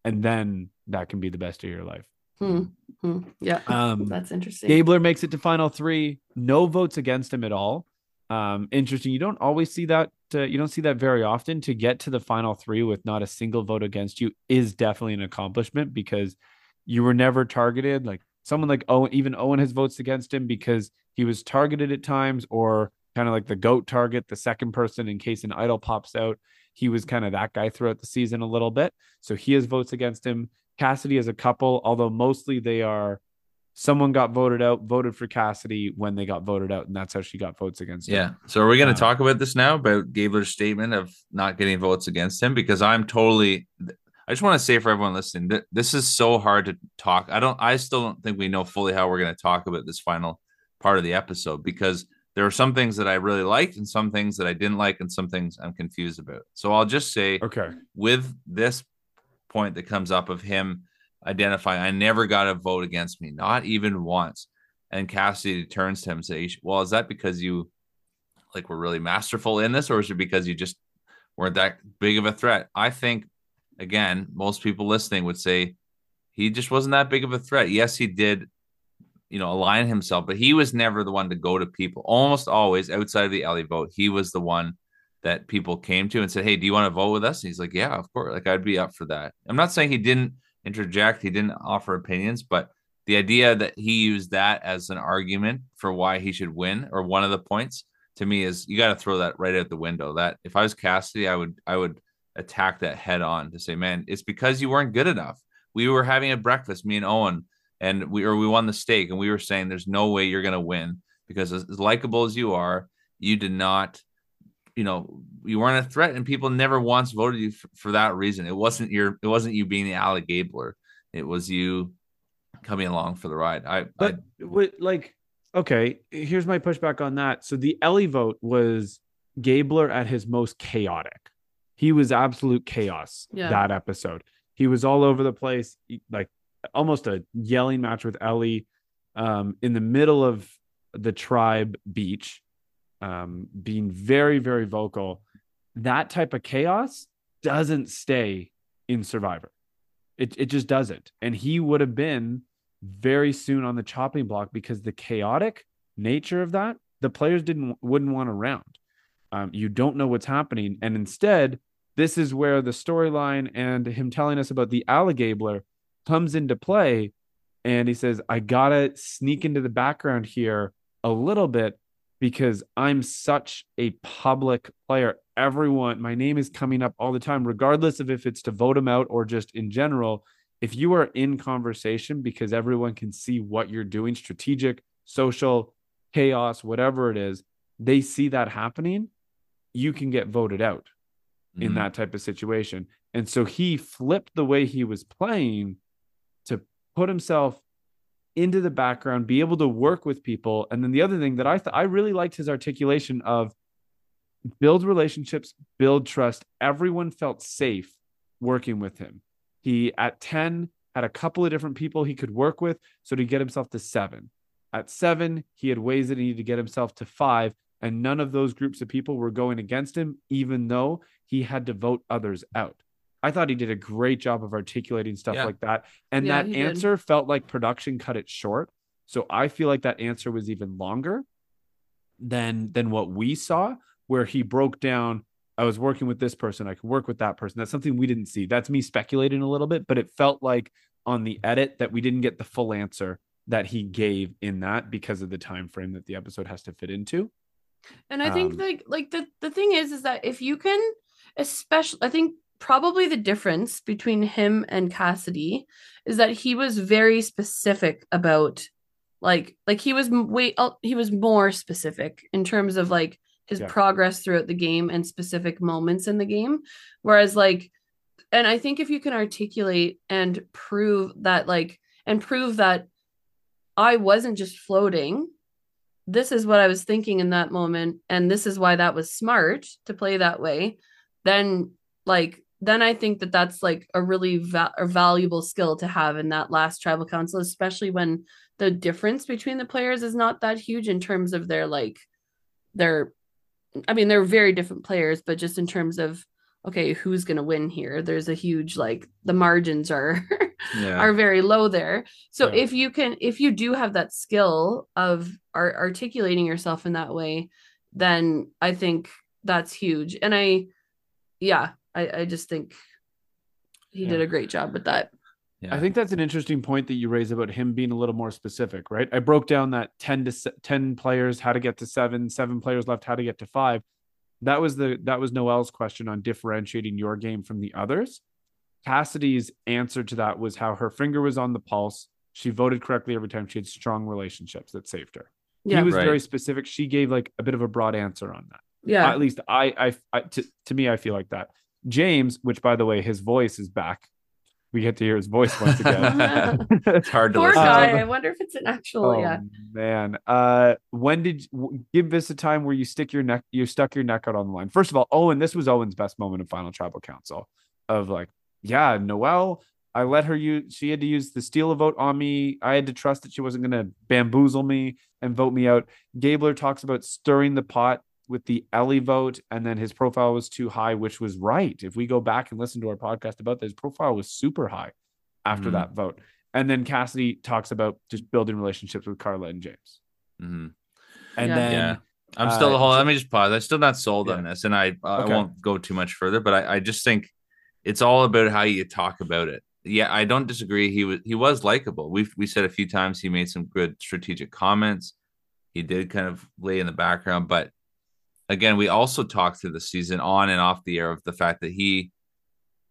and then that can be the best of your life. Hmm. Hmm. Yeah. Um, That's interesting. Gabler makes it to final three, no votes against him at all. Um, interesting. You don't always see that. Uh, you don't see that very often. To get to the final three with not a single vote against you is definitely an accomplishment because you were never targeted. Like someone like Owen, even Owen has votes against him because he was targeted at times, or kind of like the goat target, the second person in case an idol pops out. He was kind of that guy throughout the season a little bit. So he has votes against him. Cassidy has a couple, although mostly they are someone got voted out, voted for Cassidy when they got voted out, and that's how she got votes against him. Yeah. So are we going to Uh, talk about this now about Gabler's statement of not getting votes against him? Because I'm totally. I just want to say for everyone listening that this is so hard to talk. I don't. I still don't think we know fully how we're going to talk about this final part of the episode because there are some things that I really liked and some things that I didn't like and some things I'm confused about. So I'll just say Okay. with this point that comes up of him identifying, I never got a vote against me, not even once. And Cassidy turns to him and says, Well, is that because you like were really masterful in this, or is it because you just weren't that big of a threat? I think again, most people listening would say he just wasn't that big of a threat. Yes, he did, you know, align himself, but he was never the one to go to people. Almost always outside of the Elie vote, he was the one that people came to and said, Hey, do you want to vote with us? And he's like, Yeah, of course. Like, I'd be up for that. I'm not saying he didn't interject, he didn't offer opinions, but the idea that he used that as an argument for why he should win or one of the points to me is you got to throw that right out the window. That if I was Cassidy, I would, I would attack that head on to say, Man, it's because you weren't good enough. We were having a breakfast, me and Owen, and we or we won the stake, and we were saying there's no way you're gonna win because as, as likable as you are, you did not you know you weren't a threat and people never once voted you for, for that reason it wasn't your it wasn't you being the alley gabler it was you coming along for the ride i But what, like, okay, here's my pushback on that. So the Elie vote was Gabler at his most chaotic. He was absolute chaos Yeah. that episode. He was all over the place, like almost a yelling match with Elie um, in the middle of the tribe beach, um, being very, very vocal. That type of chaos doesn't stay in Survivor. It, it just doesn't. And he would have been very soon on the chopping block because the chaotic nature of that, the players didn't wouldn't want around. Um, you don't know what's happening, and instead, this is where the storyline and him telling us about the alligabler comes into play. And he says, "I gotta sneak into the background here a little bit because I'm such a public player. Everyone, my name is coming up all the time, regardless of if it's to vote him out or just in general." if you are in conversation because everyone can see what you're doing strategic social chaos whatever it is they see that happening you can get voted out in Mhm. that type of situation. And so he flipped the way he was playing to put himself into the background be able to work with people. And then the other thing that i th- i really liked his articulation of build relationships build trust. Everyone felt safe working with him. He at 10 had a couple of different people he could work with. So to get himself to seven. At seven, he had ways that he needed to get himself to five, and none of those groups of people were going against him, even though he had to vote others out. I thought he did a great job of articulating stuff Yeah. like that. And Yeah, that he did. answer felt like production cut it short. So I feel like that answer was even longer than than what we saw, where he broke down I was working with this person. I could work with that person. That's something we didn't see. That's me speculating a little bit, but it felt like on the edit that we didn't get the full answer that he gave in that because of the time frame that the episode has to fit into. And I think Um, like like the the thing is is that if you can especially I think probably the difference between him and Cassidy is that he was very specific about like like he was way uh, he was more specific in terms of like his Yeah. progress throughout the game and specific moments in the game whereas like and I think if you can articulate and prove that like and prove that I wasn't just floating this is what I was thinking in that moment, and this is why that was smart to play that way, then like then I think that that's like a really va- a valuable skill to have in that last tribal council, especially when the difference between the players is not that huge in terms of their like their I mean they're very different players, but just in terms of okay, who's gonna win here? There's a huge like the margins are <laughs> Yeah. are very low there. So Yeah. if you can, if you do have that skill of ar- articulating yourself in that way, then I think that's huge. And I, yeah, I, I just think he did a great job with that. yeah. I think that's an interesting point that you raise about him being a little more specific, right? I broke down that 10 to se- 10 players, how to get to seven, seven players left, how to get to five. That was the that was Noelle's question on differentiating your game from the others. Cassidy's answer to that was how her finger was on the pulse. She voted correctly every time. She had strong relationships that saved her. Yeah, he was Right. very specific. She gave like a bit of a broad answer on that. yeah, At least I, I, I to, to me, I feel like that. James, which by the way, his voice is back. We get to hear his voice once again. <laughs> it's hard to poor listen. guy. to. I wonder if it's an actual. oh yeah, man. Uh, when did w- give this a time where you stick your neck, you stuck your neck out on the line? First of all, Owen, this was Owen's best moment of Final Tribal Council. Of like, yeah, Noelle. I let her use. She had to use the steal a vote on me. I had to trust that she wasn't going to bamboozle me and vote me out. Gabler talks about stirring the pot with the Elie vote, and then his profile was too high, which was right. If we go back and listen to our podcast about this, profile was super high after Mhm. that vote. And then Cassidy talks about just building relationships with Karla and James. Mhm. And Yeah. then Yeah. I'm still uh, hold on, let me just pause. I'm still not sold on this, and I I Okay. won't go too much further, but I, I just think it's all about how you talk about it. Yeah, I don't disagree. He was he was likable. We we said a few times he made some good strategic comments. He did kind of lay in the background, but again, we also talked through the season on and off the air of the fact that he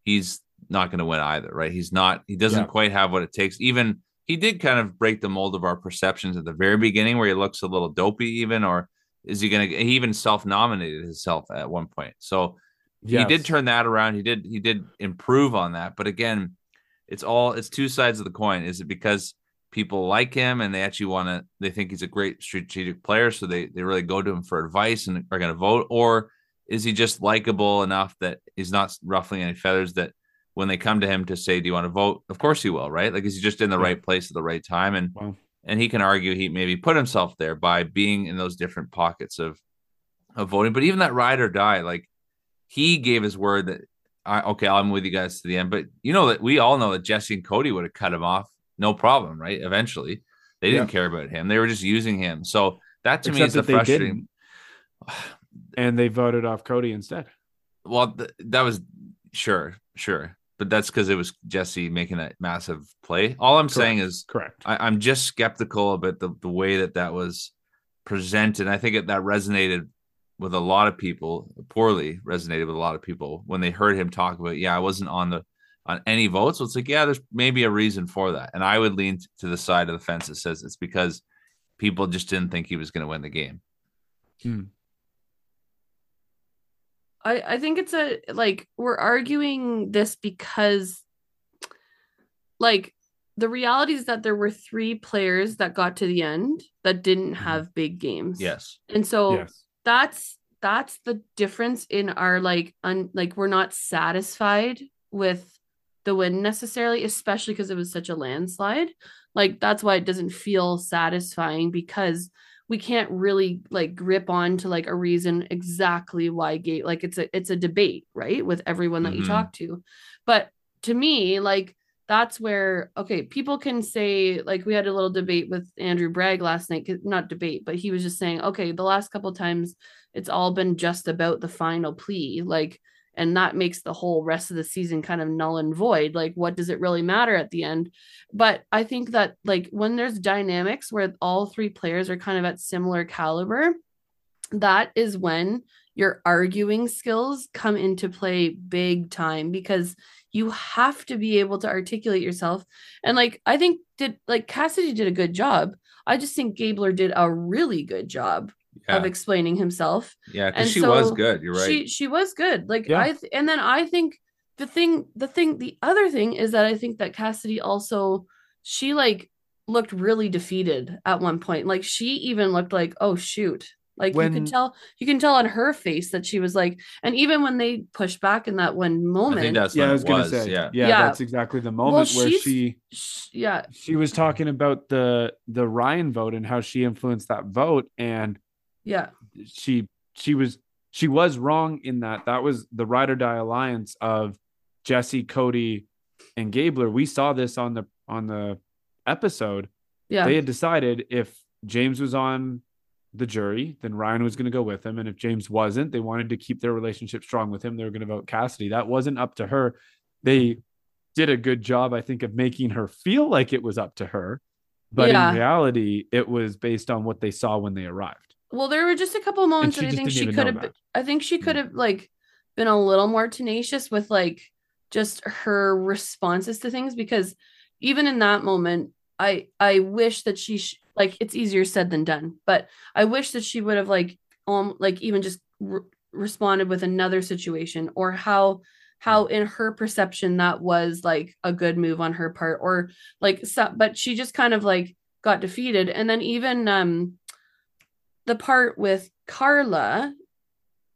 he's not going to win either, right? He's not. He doesn't Yeah. quite have what it takes. Even he did kind of break the mold of our perceptions at the very beginning, where he looks a little dopey, even or is he going to? He even self-nominated himself at one point, so he did turn that around. He did he did improve on that, but again, it's all it's two sides of the coin. Is it because people like him and they actually want to they think he's a great strategic player, so they they really go to him for advice and are going to vote, or is he just likable enough that he's not ruffling any feathers that when they come to him to say, "Do you want to vote?" Of course he will, right? Like is he just in the Yeah. right place at the right time and Wow. and he can argue he maybe put himself there by being in those different pockets of of voting. But even that ride or die, like he gave his word that I okay, I'm with you guys to the end. But you know that we all know that Jesse and Cody would have cut him off, no problem, right? Eventually, they didn't Yeah. care about him; they were just using him. So that to me is the frustrating. and they voted off Cody instead. Well, th- that was sure, sure, but that's because it was Jesse making that massive play. All I'm saying is Correct. I, I'm just skeptical about the, the way that that was presented. I think it, that resonated with a lot of people, poorly resonated with a lot of people when they heard him talk about, yeah, I wasn't on the on any votes. So it's like, yeah, there's maybe a reason for that. And I would lean to the side of the fence that says it's because people just didn't think he was going to win the game. Hmm. I I think it's a like we're arguing this because like the reality is that there were three players that got to the end that didn't mm-hmm. have big games. Yes. And so yes. that's that's the difference in our like un like we're not satisfied with the win necessarily, especially because it was such a landslide. Like that's why it doesn't feel satisfying because we can't really like grip on to like a reason exactly why gate like it's a it's a debate, right? With everyone that you Mhm. talk to. But to me, like that's where okay, people can say like we had a little debate with Andrew Bragg last night, not debate, but he was just saying, okay, the last couple times it's all been just about the final plea, like and that makes the whole rest of the season kind of null and void. Like what does it really matter at the end? But I think that like when there's dynamics where all three players are kind of at similar caliber, that is when your arguing skills come into play big time because you have to be able to articulate yourself. And like I think did like Cassidy did a good job. I just think Gabler did a really good job Yeah, of explaining himself. yeah, because and she was so good. You're right. She she was good. Like Yeah. I th- and then I think the thing the thing the other thing is that I think that Cassidy also she like looked really defeated at one point. Like she even looked like oh shoot. Like you When- can tell you can tell on her face that she was like and even when they pushed back in that one I moment. think that's yeah, what I was it gonna say, Yeah, yeah, Yeah. that's exactly the moment where she's- she yeah, she was talking about the the Ryan vote and how she influenced that vote, and yeah. she she was she was wrong in that that was the ride or die alliance of Jesse, Cody, and Gabler. We saw this on the on the episode. Yeah. They had decided if James was on the jury, then Ryan was going to go with him, and if James wasn't, they wanted to keep their relationship strong with him. They were going to vote Cassidy. That wasn't up to her. They did a good job, I think, of making her feel like it was up to her, but Yeah. in reality, it was based on what they saw when they arrived. Well, there were just a couple moments that I think she could have. I think she could have like been a little more tenacious with like just her responses to things because even in that moment, I I wish that she sh- like it's easier said than done, but I wish that she would have like um like even just re- responded with another situation or how how in her perception that was like a good move on her part or like so, but she just kind of like got defeated. And then even um the part with Karla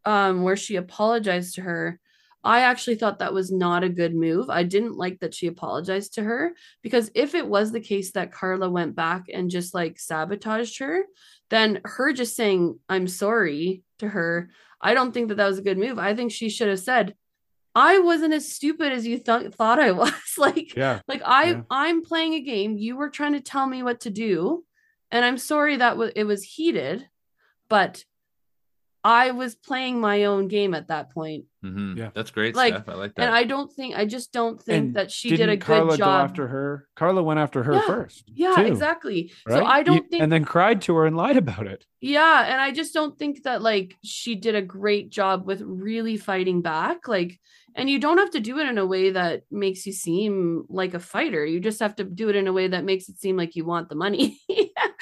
um where she apologized to her I actually thought that was not a good move. I didn't like that she apologized to her because if it was the case that Karla went back and just like sabotaged her, then her just saying I'm sorry to her, I don't think that that was a good move. I think she should have said I wasn't as stupid as you th- thought I <laughs> was. like Yeah. like I Yeah. I'm playing a game. You were trying to tell me what to do, and I'm sorry that w- it was heated, but I was playing my own game at that point. Mhm. Yeah. that's great Like, stuff. I like that. And I don't think I just don't think And that she did a Didn't good Karla job. go after her? Karla went after her Yeah. first. yeah, too, exactly. right? So I don't You- think and then cried to her and lied about it. Yeah, and I just don't think that like she did a great job with really fighting back. Like, and you don't have to do it in a way that makes you seem like a fighter. You just have to do it in a way that makes it seem like you want the money <laughs>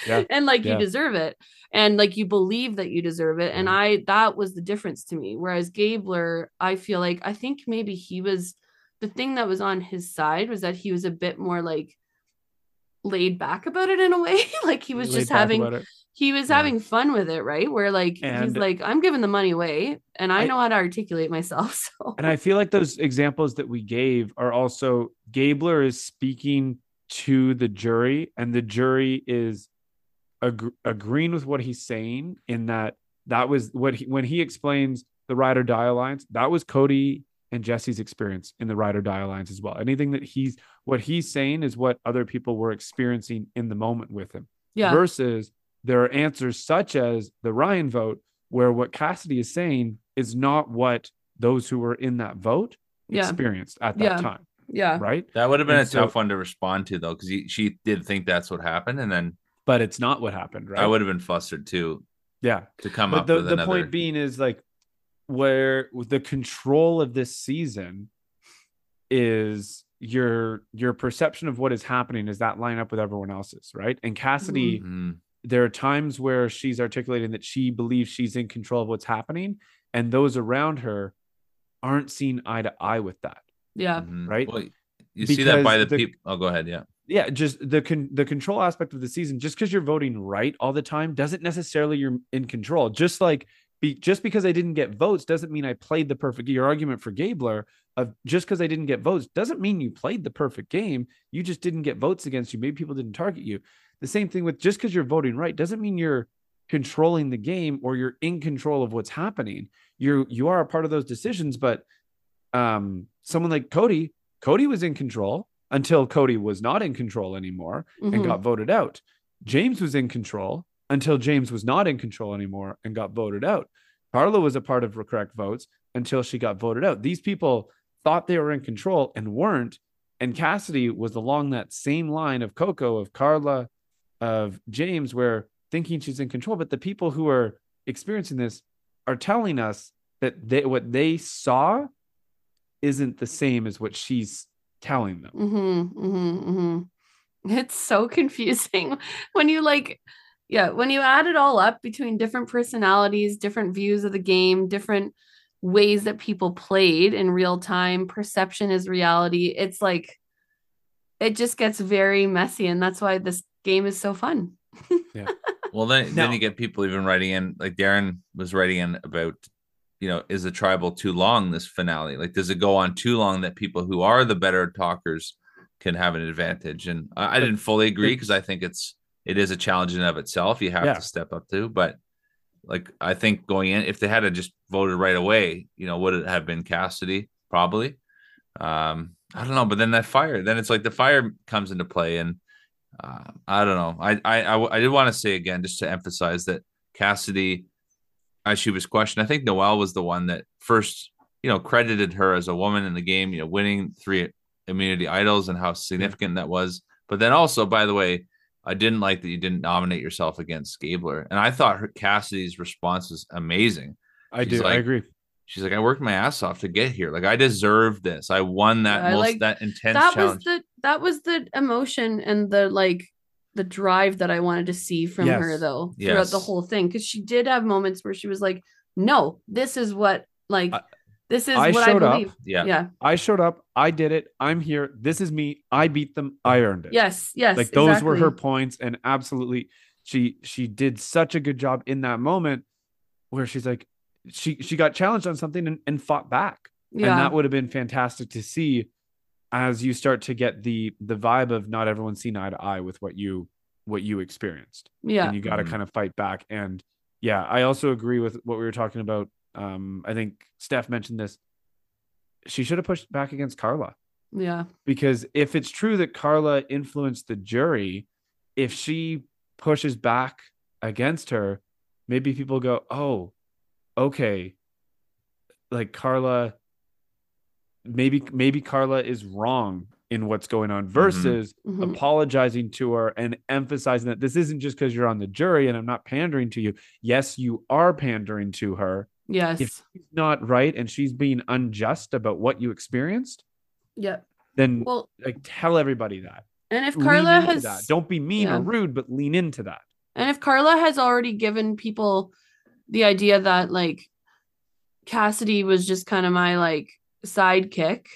Yeah, and like yeah. you deserve it and like you believe that you deserve it. And I that was the difference to me. Whereas Gabler, I feel like I think maybe he was the thing that was on his side was that he was a bit more like laid back about it in a way. <laughs> like he was Laid just having. He was Yeah. having fun with it, right? Where like he's like, I'm giving the money away and I, I- know how to articulate myself. <laughs> So And I feel like those examples that we gave are also Gabler is speaking to the jury, and the jury is ag- agreeing with what he's saying. In that, that was what he when he explains the ride or die alliance. That was Cody and Jesse's experience in the ride or die alliance as well. Anything that he's what he's saying is what other people were experiencing in the moment with him yeah, versus there are answers such as the Ryan vote, where what Cassidy is saying is not what those who were in that vote Yeah. experienced at that Yeah. time, yeah, right? that would have been And a so- tough one to respond to though, because she did think that's what happened, and then But it's not what happened, right? I would have been flustered too yeah. to come But up the, with the another. point being is like where the control of this season is your your perception of what is happening is that line up with everyone else's, right? And Cassidy Mhm. There are times where she's articulating that she believes she's in control of what's happening and those around her aren't seeing eye to eye with that yeah, Mhm. right? Well, you see that by the, Because the- people. Oh, go ahead. Yeah. yeah just the con- the control aspect of the season just because you're voting right all the time doesn't necessarily you're in control just like be just because i didn't get votes doesn't mean i played the perfect your argument for gabler of just because i didn't get votes doesn't mean you played the perfect game you just didn't get votes against you maybe people didn't target you the same thing with just because you're voting right doesn't mean you're controlling the game or you're in control of what's happening. You're you are a part of those decisions but um someone like cody cody was in control until cody was not in control anymore and Mhm. got voted out. James was in control until james was not in control anymore and got voted out. Karla was a part of correct votes until she got voted out. These people thought they were in control and weren't and cassidy was along that same line of coco of karla of james where thinking she's in control but the people who are experiencing this are telling us that they what they saw isn't the same as what she's telling them. Mm-hmm, mm-hmm, mm-hmm. It's so <laughs> confusing when you like, yeah, when you add it all up between different personalities, different views of the game, different ways that people played in real time, perception is reality. It's like, it just gets very messy. And that's why this game is so fun. <laughs> Yeah. Well, then No. then you get people even writing in, like Darren was writing in about, you know, is the tribal too long this finale? Like, does it go on too long that people who are the better talkers can have an advantage? And I, I didn't fully agree because I think it's it is a challenge in and of itself. You have Yeah. to step up to, but like I think going in, if they had to just voted right away, you know, would it have been Cassidy? Probably. Um, I don't know, but then that fire, then it's like the fire comes into play, and uh, I don't know. I I I, I did want to say again, just to emphasize that Cassidy, as she was questioned, I think Noelle was the one that first, you know, credited her as a woman in the game, you know, winning three immunity idols and how significant that was. But then also, by the way, I didn't like that you didn't nominate yourself against Gabler, and I thought her Cassidy's response was amazing. I She's do. I agree. She's like, I worked my ass off to get here. Like I deserve this. I won that Yeah, I most like- that intense that challenge. was the that was the emotion and the like the drive that I wanted to see from Yes. her though throughout the whole thing because she did have moments where she was like, "No, this is what like I- this is I what I showed up. believe." yeah. Yeah. I showed up. I did it. I'm here. This is me. I beat them. I earned it. Yes. Yes. like those were her points and absolutely she she did such a good job in that moment where she's like she she got challenged on something and, and fought back Yeah. and that would have been fantastic to see as you start to get the the vibe of not everyone seeing eye to eye with what you what you experienced yeah. and you got to Mhm. kind of fight back and yeah i also agree with what we were talking about um i think steph mentioned this she should have pushed back against karla Yeah. because if it's true that Karla influenced the jury, if she pushes back against her, maybe people go, "Oh, okay." Like Karla maybe maybe Karla is wrong in what's going on versus Mhm. apologizing to her and emphasizing that this isn't just because you're on the jury and I'm not pandering to you. Yes, you are pandering to her. Yes. If she's not right and she's being unjust about what you experienced, Yep. then Well, like tell everybody that. and if Karla into has that. Don't be mean yeah. or rude, but lean into that. And if Karla has already given people the idea that like Cassidy was just kind of my like sidekick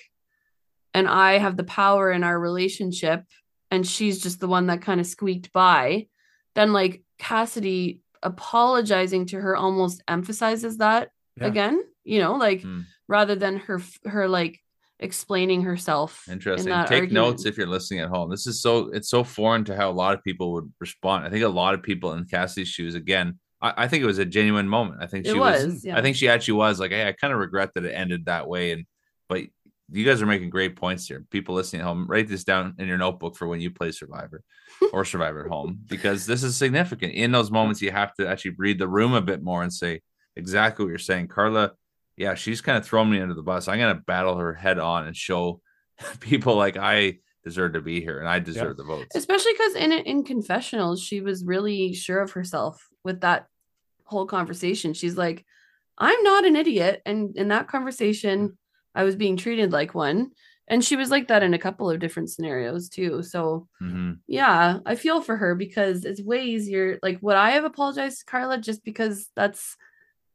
and I have the power in our relationship and she's just the one that kind of squeaked by, then like Cassidy apologizing to her almost emphasizes that Yeah. again, you know, like Hmm. rather than her her like explaining herself. Interesting. that Take argument. notes if you're listening at home. This is so it's so foreign to how a lot of people would respond. I think a lot of people in Cassidy's shoes again. I, I think it was a genuine moment. I think It she was. was, yeah. I think she actually was like, hey, I kind of regret that it ended that way. And but you guys are making great points here. People listening at home, write this down in your notebook for when you play Survivor or <laughs> Survivor at home because this is significant. In those moments, you have to actually read the room a bit more and say exactly what you're saying. Karla, yeah, she's kind of thrown me under the bus. I'm gonna battle her head on and show <laughs> people like I deserve to be here and I deserve the votes. especially because in in confessionals she was really sure of herself with that whole conversation she's like i'm not an idiot and in that conversation mm. I was being treated like one and she was like that in a couple of different scenarios too so Mhm. yeah i feel for her because it's way easier like would i have apologized to karla just because that's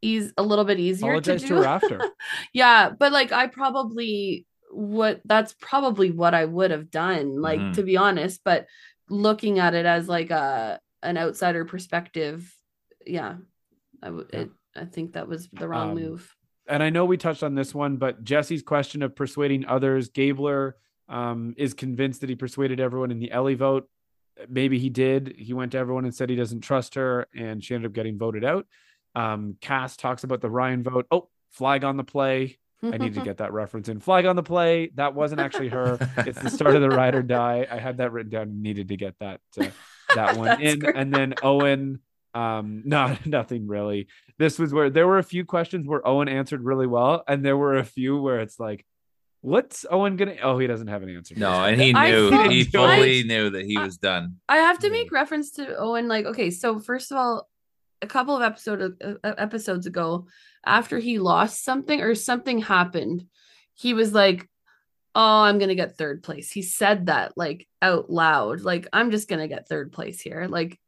eas- a little bit easier Apologize to to do her after. <laughs> yeah but like i probably what that's probably what i would have done like Mhm. to be honest but looking at it as like a an outsider perspective yeah i would Yeah. i think that was the wrong Um, move and I know we touched on this one, but Jesse's question of persuading others, Gabler um, is convinced that he persuaded everyone in the Elie vote. Maybe he did. He went to everyone and said he doesn't trust her, and she ended up getting voted out. Um, Cass talks about the Ryan vote. Oh, flag on the play. I need to <laughs> get that reference in. Flag on the play. That wasn't actually her. <laughs> It's the start of the ride or die. I had that written down needed to get that uh, that one <laughs> in. great. And then Owen, um, <laughs> no, nothing really. This was where there were a few questions where Owen answered really well, and there were a few where it's like, what's Owen gonna? Oh, he doesn't have an answer. No, and he <laughs> knew felt- he I- fully knew that he was done. i have to make reference to owen like okay so first of all a couple of episode uh, episodes ago after he lost something or something happened he was like oh i'm gonna get third place he said that like out loud like i'm just gonna get third place here like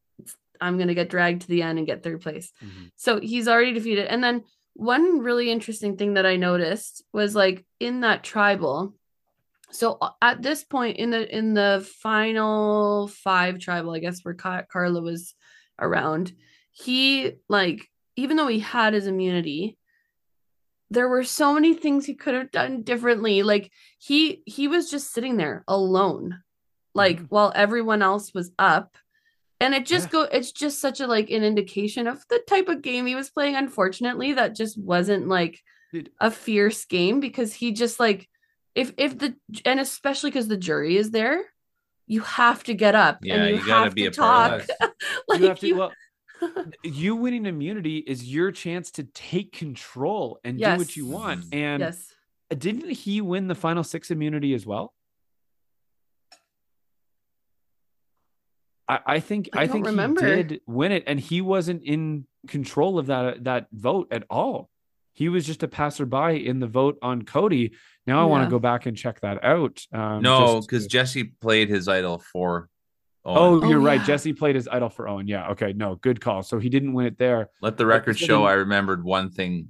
i'm gonna get dragged to the end and get third place Mhm. so he's already defeated and then one really interesting thing that i noticed was like in that tribal so uh, at this point in the in the final five tribal i guess where Ka- karla was around he like even though he had his immunity there were so many things he could have done differently like he he was just sitting there alone like Mhm. while everyone else was up and it just Yeah. go it's just such a like an indication of the type of game he was playing. Unfortunately that just wasn't like Dude. a fierce game because he just like if if the and especially because the jury is there you have to get up Yeah, and you, you, gotta have be to a part talk. Like <laughs> you have to you- well <laughs> you winning immunity is your chance to take control and do what you want. And yes. didn't he win the final six immunity as well I, I think I I, think remember. he did win it, and he wasn't in control of that that vote at all. He was just a passerby in the vote on Cody. Now I want to go back and check that out. Um, no, because Jesse played his idol for. oh, you're Oh, right. yeah. Jesse played his idol for Owen. Yeah. Okay. No, good call. So he didn't win it there. let the but record so show then- I remembered one thing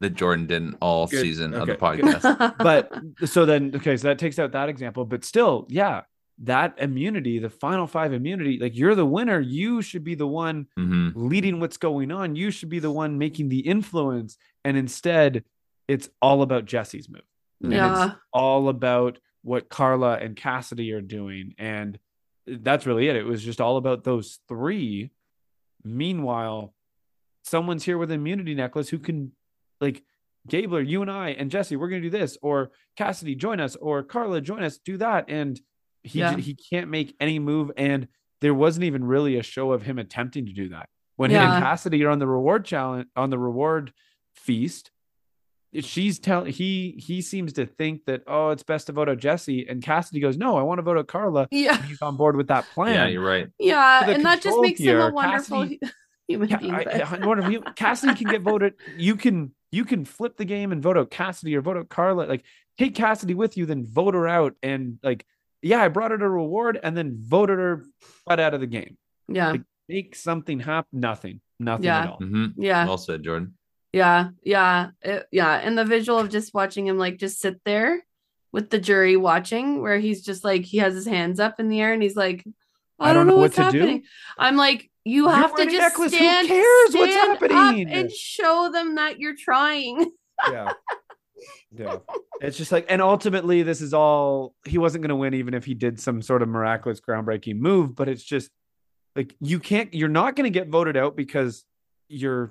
that Jordan didn't all Good. season of the podcast. <laughs> but so then okay so that takes out that example but still yeah that immunity the final five immunity like you're the winner. You should be the one hmm leading what's going on. You should be the one making the influence. And instead it's all about jesse's move. And Yeah. it's all about what karla and cassidy are doing. And that's really it. It was just all about those three. Meanwhile someone's here with an immunity necklace who can like Gabler, you and I and Jesse, we're gonna do this, or Cassidy, join us, or Karla, join us, do that. And he Yeah. he can't make any move, and there wasn't even really a show of him attempting to do that. When him Yeah. and Cassidy are on the reward challenge on the reward feast, she's telling he he seems to think that oh it's best to vote out Jesse, and Cassidy goes no, I want to vote out Karla. yeah And he's on board with that plan. Yeah, you're right. yeah and that just control makes him a wonderful Cassidy- <laughs> human Yeah, being I, I wonder if you, <laughs> Cassidy can get voted. You can you can flip the game and vote out Cassidy or vote out Karla. Like take Cassidy with you, then vote her out. And like, yeah, I brought her to reward and then voted her right out of the game. yeah Like, Make something happen. Nothing. Nothing Yeah. at all. hmm yeah Well said, Jordan. Yeah, yeah, it- yeah. And the visual of just watching him like just sit there with the jury watching, where he's just like he has his hands up in the air and he's like, I, don't, know what's what to do." happening. I'm like, you You're have to just necklace. Who stand, cares what's stand up happening? and show them that you're trying. <laughs> Yeah. Yeah. <laughs> It's just like, and ultimately, this is all he wasn't going to win, even if he did some sort of miraculous, groundbreaking move. But it's just like, you can't, you're not going to get voted out because you're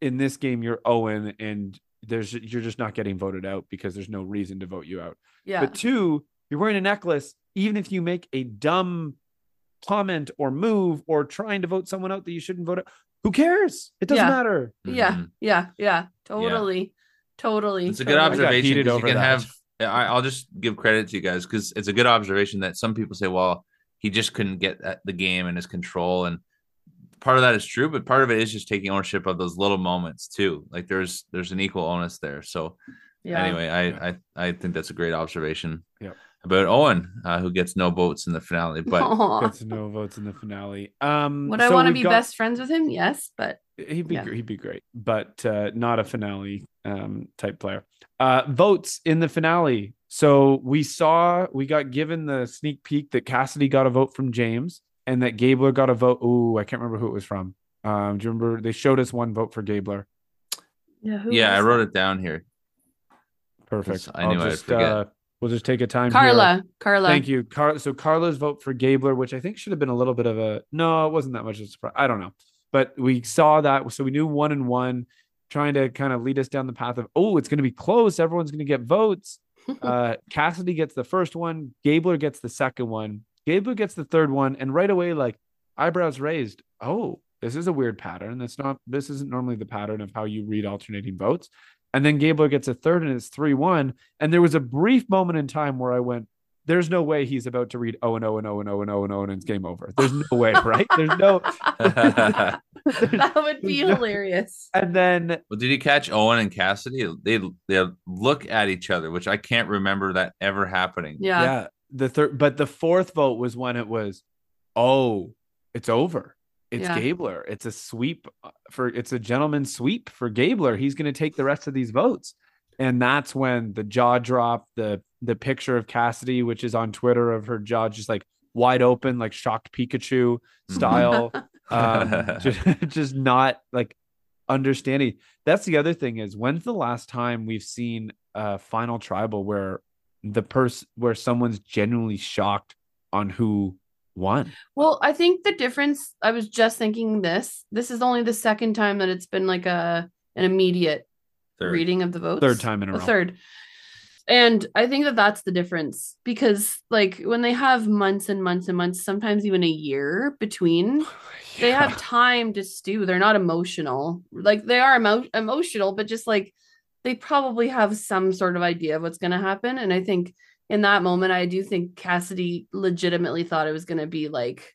in this game, you're Owen, and there's, you're just not getting voted out because there's no reason to vote you out. Yeah, But two, you're wearing a necklace, even if you make a dumb comment or move or trying to vote someone out that you shouldn't vote out, who cares? It doesn't Yeah. matter. yeah, Mhm. yeah, yeah. Totally, totally. It's a good totally. observation. heated 'cause You over can that. have. I, I'll just give credit to you guys because it's a good observation that some people say, "Well, he just couldn't get at the game and his control," and part of that is true, but part of it is just taking ownership of those little moments too. Like there's there's an equal onus there. So Yeah. anyway, I, I I think that's a great observation. Yep. About Owen, uh, who gets no votes in the finale, but <laughs> Aw. Gets no votes in the finale. Um, Would I so want to be got- best friends with him? Yes, but He'd be Yeah. he'd be great, but uh, not a finale um, type player. Uh, votes in the finale. So we saw we got given the sneak peek that Cassidy got a vote from James and that Gabler got a vote. Ooh, I can't remember who it was from. Um, do you remember they showed us one vote for Gabler? yeah, who yeah, I wrote that? it down here. Perfect. I knew I'll I'd forget. uh, we'll just take a time. here. Karla. Karla. Thank you, Car. So Karla's vote for Gabler, which I think should have been a little bit of a no, it wasn't that much of a surprise. I don't know, but we saw that, so we knew one and one, trying to kind of lead us down the path of oh, it's going to be close. Everyone's going to get votes. <laughs> Uh, Cassidy gets the first one. Gabler gets the second one. Gabler gets the third one, and right away, like eyebrows raised. Oh, this is a weird pattern. That's not. This isn't normally the pattern of how you read alternating votes. And then Gabler gets a third, and it's three one. And there was a brief moment in time where I went, there's no way he's about to read oh and oh and oh and oh and oh and oh and it's game over. There's no way, <laughs> right? There's no <laughs> that would be <laughs> No. hilarious. and then Well, did you catch Owen and Cassidy? They they look at each other, which I can't remember that ever happening. Yeah. yeah, the third, but the fourth vote was when it was, oh, it's over. It's Yeah. Gabler. It's a sweep uh, for it's a gentleman's sweep for Gabler. He's going to take the rest of these votes, and that's when the jaw drop, the the picture of Cassidy, which is on Twitter of her jaw just like wide open, like shocked Pikachu style, <laughs> um, <laughs> just, <laughs> just not like understanding. That's the other thing is when's the last time we've seen a final tribal where the person where someone's genuinely shocked on who won? Well, I think the difference, I was just thinking this. This is only the second time that it's been like a an immediate Third. reading of the votes. Third time in a A row. third. And I think that that's the difference because, like, when they have months and months and months, sometimes even a year between, <sighs> they have time to stew. They're not emotional. Like, they are emo- emotional, but just like they probably have some sort of idea of what's going to happen. And I think in that moment, I do think Cassidy legitimately thought it was going to be like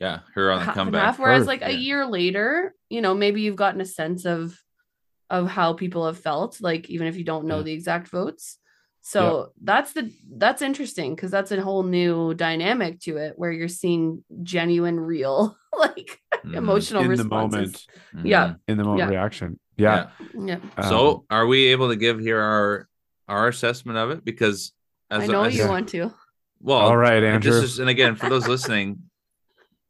Yeah, her on the half and comeback. half. Whereas, Her, like a year later, you know, maybe you've gotten a sense of of how people have felt, like even if you don't know Yeah. the exact votes. So that's the that's interesting because that's a whole new dynamic to it where you're seeing genuine, real, <laughs> like Mhm. emotional in the responses. moment, Yeah. in the moment Yeah. reaction. Yeah. Yeah, Um, So, are we able to give here our our assessment of it? Because as I know as- you Yeah. want to. Well, all right, and Andrew. This is, and again, for those listening,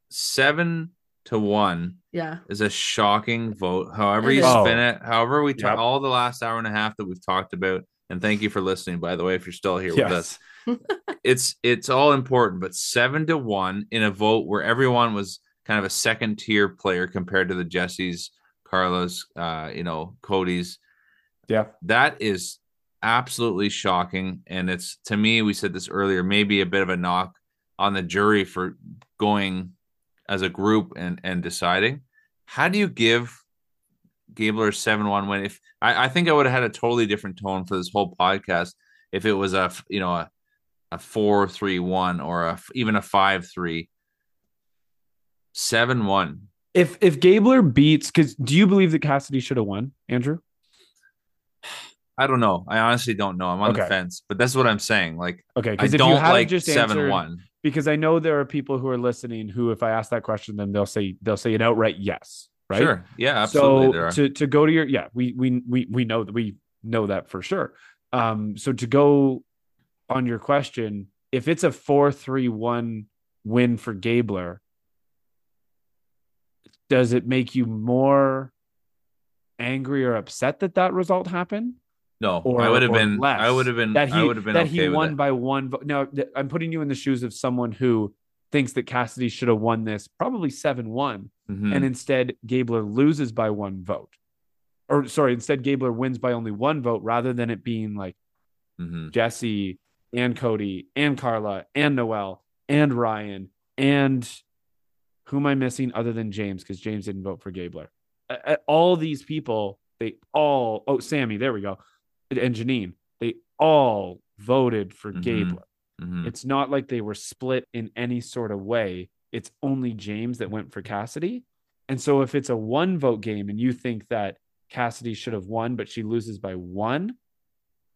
seven to one Yeah, is a shocking vote. However you spin Oh. it, however we talk, Yep. all the last hour and a half that we've talked about, and thank you for listening. By the way, if you're still here with us, <laughs> it's it's all important. But seven to one in a vote where everyone was kind of a second tier player compared to the Jessies, Carlos, uh, you know, Cody's. Yeah. That is absolutely shocking. And it's to me, we said this earlier, maybe a bit of a knock on the jury for going as a group and and deciding. How do you give Gabler a 7-1 win? If I, I think I would have had a totally different tone for this whole podcast if it was a you know a a 4-3-1 or a even a 5-3. 7-1. If if Gabler beats, because do you believe that Cassidy should have won, Andrew? I don't know. I honestly don't know. I'm on the fence, but that's what I'm saying. Like Okay, I because if don't you had like just seven answered, one. because I know there are people who are listening who, if I ask that question, then they'll say they'll say an outright yes, right? Sure. Yeah, absolutely. So to to go to your yeah, we we we we know that we know that for sure. Um, so to go on your question, if it's a four three one win for Gabler, does it make you more angry or upset that that result happened? No, or- I would have been. less I would have been. That he I would have been that okay he won by one vote. Now th- I'm putting you in the shoes of someone who thinks that Cassidy should have won this probably seven one Mhm. and instead Gabler loses by one vote. Or sorry, instead Gabler wins by only one vote rather than it being like Mhm. Jesse and Cody and Karla and Noelle and Ryan and who am I missing other than James because James didn't vote for Gabler. Uh, all these people, they all oh Sami, there we go, and Jeanine, they all voted for Mhm. Gabler. Mhm. It's not like they were split in any sort of way. It's only James that went for Cassidy. And so if it's a one vote game and you think that Cassidy should have won, but she loses by one,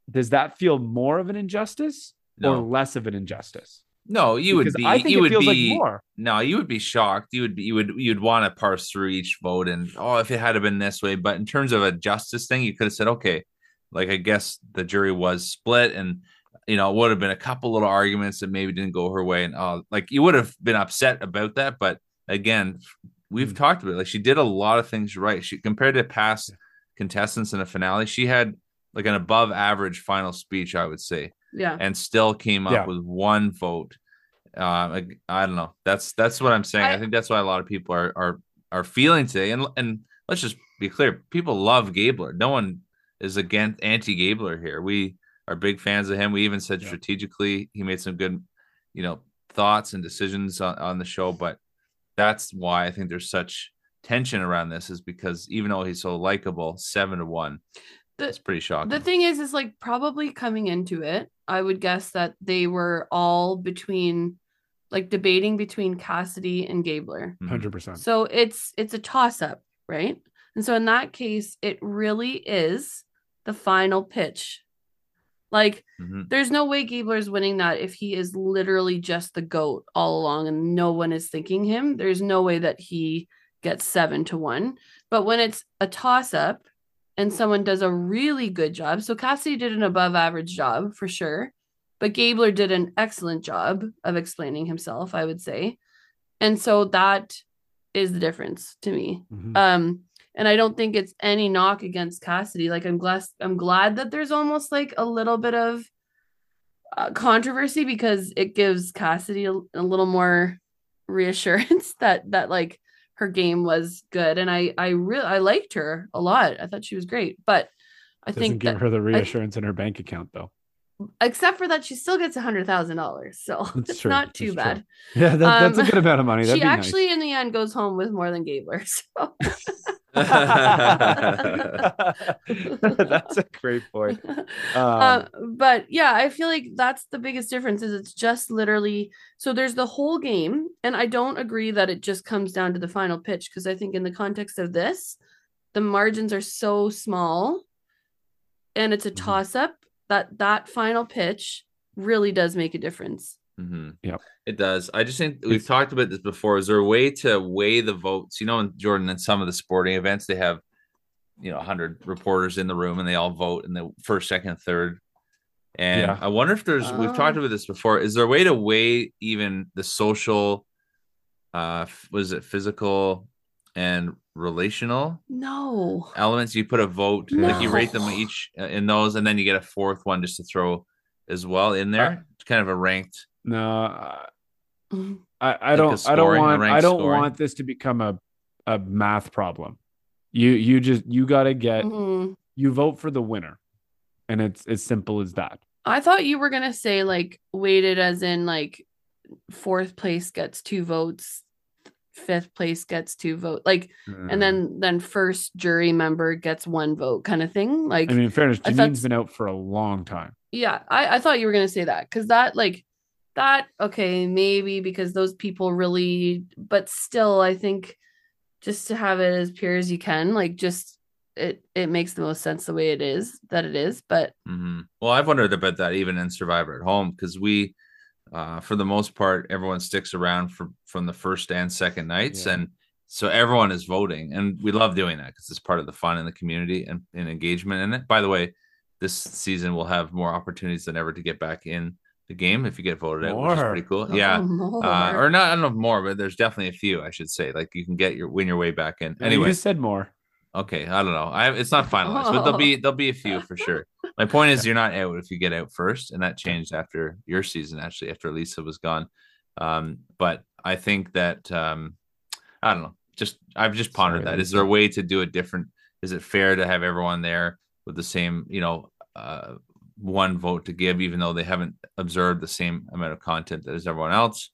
does that feel more of an injustice or less of an injustice? no, you would Because be. I think you it would feels be. like more. No, you would be shocked. You would be. You would. You'd want to parse through each vote and oh, if it had been this way. But in terms of a justice thing, you could have said, okay, like I guess the jury was split, and you know, it would have been a couple little arguments that maybe didn't go her way, and oh, like you would have been upset about that. But again, we've Mm. talked about it. like she did a lot of things right. She compared to past contestants in the finale, she had like an above average final speech, I would say yeah. and still came up Yeah. with one vote. Um, I, I don't know. That's that's what I'm saying. I, I- think that's why a lot of people are are are feeling today. And and let's just be clear: people love Gabler. No one is against anti Gabler here. We are big fans of him. We even said Yeah. strategically he made some good, you know, thoughts and decisions on, on the show. But that's why I think there's such tension around this is because even though he's so likable, seven to one, The- it's pretty shocking. The thing is, is like probably coming into it, I would guess that they were all between like debating between Cassidy and Gabler. Mhm. Hundred percent. So it's it's a toss up, right? And so in that case, it really is the final pitch. Like Mhm. there's no way Gabler's winning that if he is literally just the goat all along and no one is thinking him. There's no way that he gets seven to one. But when it's a toss up and someone does a really good job, so Cassidy did an above average job for sure, but Gabler did an excellent job of explaining himself, I would say. And so that is the difference to me. Mhm. Um, and I don't think it's any knock against Cassidy. Like I'm glad I'm glad that there's almost like a little bit of uh, controversy because it gives Cassidy a, a little more reassurance <laughs> that that like her game was good and I I really I liked her a lot. I thought she was great, but I Doesn't think give that, her the reassurance in her bank account though. Except for that she still gets a hundred thousand dollars, so <laughs> That's it's true. not too That's true. bad. Yeah, that, that's a Um, good amount of money. <laughs> That'd she actually in the end goes home with more than Gabler. <laughs> So that's a great point. uh, Um, but yeah, I feel like that's the biggest difference is it's just literally so there's the whole game, and I don't agree that it just comes down to the final pitch because I think in the context of this, the margins are so small, and it's a Mhm. toss up that that final pitch really does make a difference. hmm Yep. It does. I just think we've talked about this before. Is there a way to weigh the votes? You know, in Jordan, in some of the sporting events, they have, you know, 100 reporters in the room and they all vote in the first, second, third. And Yeah. I wonder if there's, we've talked Oh. about this before. Is there a way to weigh even the social, uh, was it physical and relational No, elements? You put a vote, like you rate them each uh, in those, and then you get a fourth one just to throw as well in there. It's kind of a ranked. no, I, Mhm. I, I Like don't. the I don't want. I don't scoring. want this to become a a math problem. You you just you got to get. Mhm. You vote for the winner, and it's as simple as that. I thought you were gonna say like weighted as in like fourth place gets two votes, fifth place gets two vote, like Mm. and then then first jury member gets one vote kind of thing. Like I mean, in fairness, I thought- Jeanine's been out for a long time. yeah, I, I thought you were gonna say that because that like that okay maybe because those people really but still I think just to have it as pure as you can like just it it makes the most sense the way it is that it is but hmm Well, I've wondered about that even in Survivor at Home because we, uh, for the most part, everyone sticks around for from the first and second nights, Yeah. and so everyone is voting, and we love doing that because it's part of the fun in the community and, and engagement in it. By the way, this season we'll have more opportunities than ever to get back in the game if you get voted out, which is pretty cool. Yeah. Oh, <laughs> more. Uh, or not, I don't know more, but there's definitely a few, I should say. Like you can get your win your way back in. Anyway, just said more. Okay, I don't know. I it's not finalized, but there'll be there'll be a few for sure. My point is, you're not out if you get out first, and that changed after your season. Actually, after Lisa was gone, um, but I think that um, I don't know. Just I've just pondered Sorry, that. Is there a way to do it different? Is it fair to have everyone there with the same, you know, uh, one vote to give, even though they haven't observed the same amount of content as everyone else?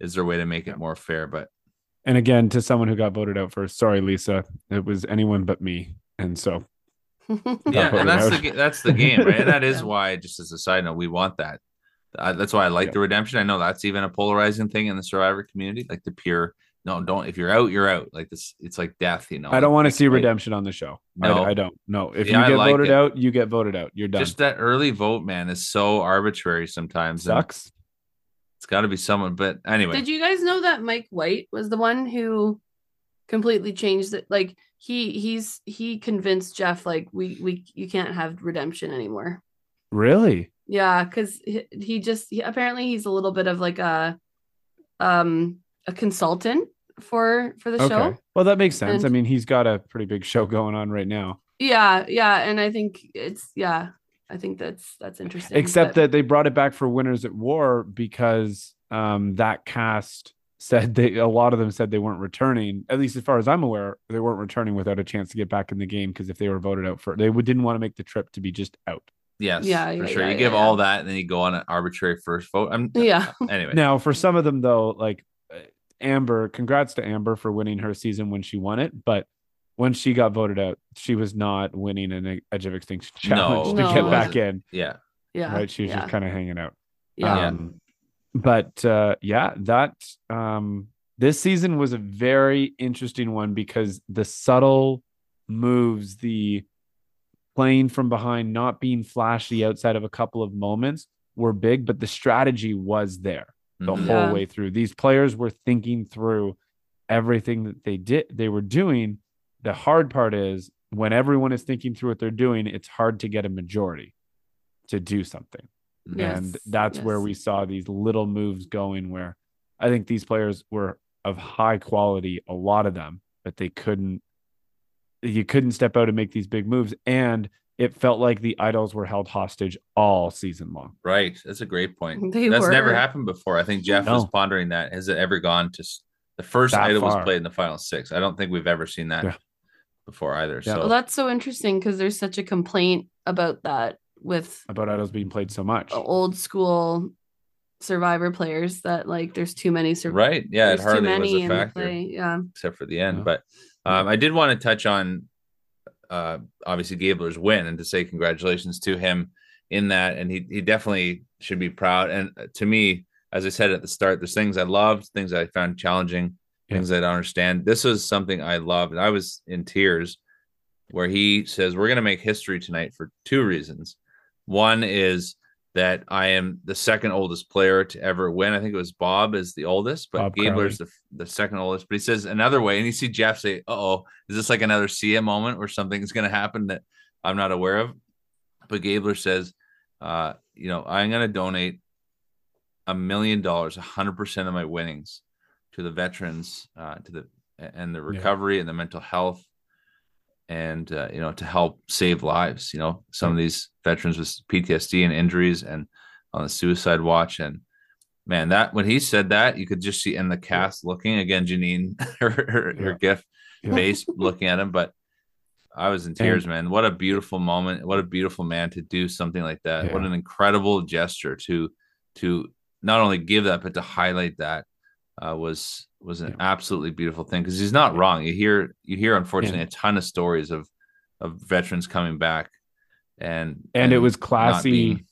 Is there a way to make it more fair? But And again, to someone who got voted out first, sorry, Lisa, it was anyone but me. And so, yeah, and that's out. the that's the game, right? And that is <laughs> Yeah. why, just as a side note, we want that. Uh, that's why I like Yeah. the redemption. I know that's even a polarizing thing in the Survivor community, like the pure no, don't. If you're out, you're out. Like this, it's like death. You know. I don't want to see like, redemption on the show. I- No. I, don't. No, if Yeah, you get like voted it. out, you get voted out. You're done. Just that early vote, man, is so arbitrary sometimes. and sucks. It's got to be someone. But anyway, Did you guys know that Mike White was the one who completely changed it? Like he he's he convinced Jeff like we we you can't have redemption anymore. Really? Yeah, because he, he just he, apparently he's a little bit of like a um a consultant for for the Okay. show. Well, that makes sense. I mean, he's got a pretty big show going on right now. Yeah, yeah, and I think it's yeah, I think that's that's interesting. Except but- that they brought it back for Winners at War because um, that cast said they a lot of them said they weren't returning. At least as far as I'm aware, they weren't returning without a chance to get back in the game because if they were voted out for, they didn't want to make the trip to be just out. yes, Yeah, for yeah, sure. yeah, you yeah, give yeah. all that, and then you go on an arbitrary first vote. I'm <laughs> yeah, <laughs> anyway. Now, for some of them though, like uh, Amber, congrats to Amber for winning her season when she won it, but when she got voted out, she was not winning an Edge of Extinction No, challenge to No, get back in. yeah, yeah, Right? She was yeah, just kind of hanging out. yeah. Um, but uh, yeah, that um, this season was a very interesting one because the subtle moves, the playing from behind, not being flashy outside of a couple of moments were big, but the strategy was there the Mhm. whole Yeah. way through. These players were thinking through everything that they did they were doing. The hard part is when everyone is thinking through what they're doing, it's hard to get a majority to do something. Yes, And that's where we saw these little moves going where I think these players were of high quality, a lot of them, but they couldn't you couldn't step out and make these big moves. And it felt like the idols were held hostage all season long. Right. That's a great point. <laughs> They That's never happened before. I think Jeff was pondering that. Has it ever gone to the first That idol was played in the final six? I don't think we've ever seen that Yeah. before either. Yeah. So Well, that's so interesting because there's such a complaint about that with About idols being played so much. old school survivor players that like there's too many sur- right. Yeah, it there's too hardly was a factor. play. Yeah. except for the end. Yeah. But um, I did want to touch on uh, obviously Gabler's win and to say congratulations to him in that. And he he definitely should be proud. And uh, to me, as I said at the start, there's things I loved, things I found challenging, Yeah. things I don't understand. This was something I loved, and I was in tears where he says we're going to make history tonight for two reasons. One is that I am the second oldest player to ever win. I think it was Bob is the oldest, but Bob Gabler's the, the second oldest. But he says another way, and you see Jeff say, "Uh oh, is this like another Sia moment where something is going to happen that I'm not aware of?" But Gabler says, uh, "You know, I'm going to donate a million dollars, hundred percent of my winnings to the veterans, uh, to the and the recovery and the mental health." And uh, you know to help save lives, you know some of these veterans with PTSD and injuries, and on the suicide watch, and man, that when he said that, you could just see in the cast looking again, Jeanine, <laughs> her, her, her gift Yeah. face looking at him. But I was in tears, man. What a beautiful moment. What a beautiful man to do something like that. What an incredible gesture to to not only give that, but to highlight that uh, was was an Yeah. absolutely beautiful thing. Because he's not wrong. You hear you hear unfortunately a ton of stories of of veterans coming back, and And it was classy being-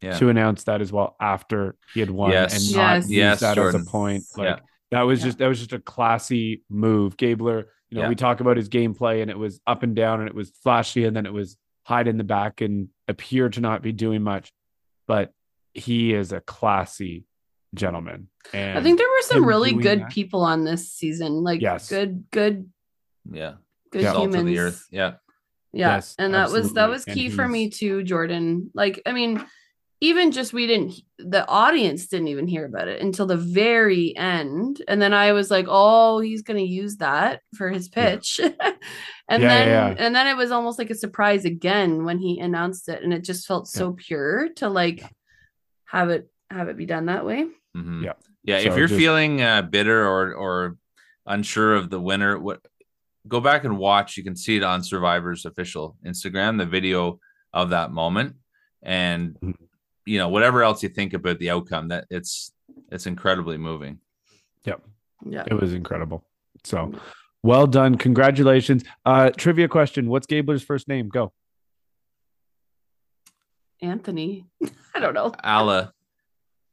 yeah. to announce that as well after he had won Yes. and not Yes. use Yes, that Jordan. as a point. Like Yeah. that was Yeah. just that was just a classy move. Gabler, you know, Yeah. we talk about his gameplay and it was up and down and it was flashy and then it was hide in the back and appear to not be doing much. But he is a classy gentleman. And I think there were some really good that- people on this season. Like Yes. good, good, yeah, good Yeah. humans. of the earth. Yeah, Yeah. Yes, and that was that was key for me too, Jordan. Like, I mean, even just we didn't the audience didn't even hear about it until the very end. And then I was like, oh, he's gonna use that for his Yeah. pitch. <laughs> and Yeah, then yeah, yeah. and then it was almost like a surprise again when he announced it. And it just felt so pure to like Yeah. have it have it be done that way. Mhm. Yeah. yeah. So if you're just- feeling uh, bitter or or unsure of the winner, what go back and watch. You can see it on Survivor's official Instagram, the video of that moment, and Mhm. you know whatever else you think about the outcome, that it's it's incredibly moving. Yep. Yeah. It was incredible. So well done. Congratulations. Uh trivia question. What's Gabler's first name? Go. Anthony. <laughs> I don't know. Alla,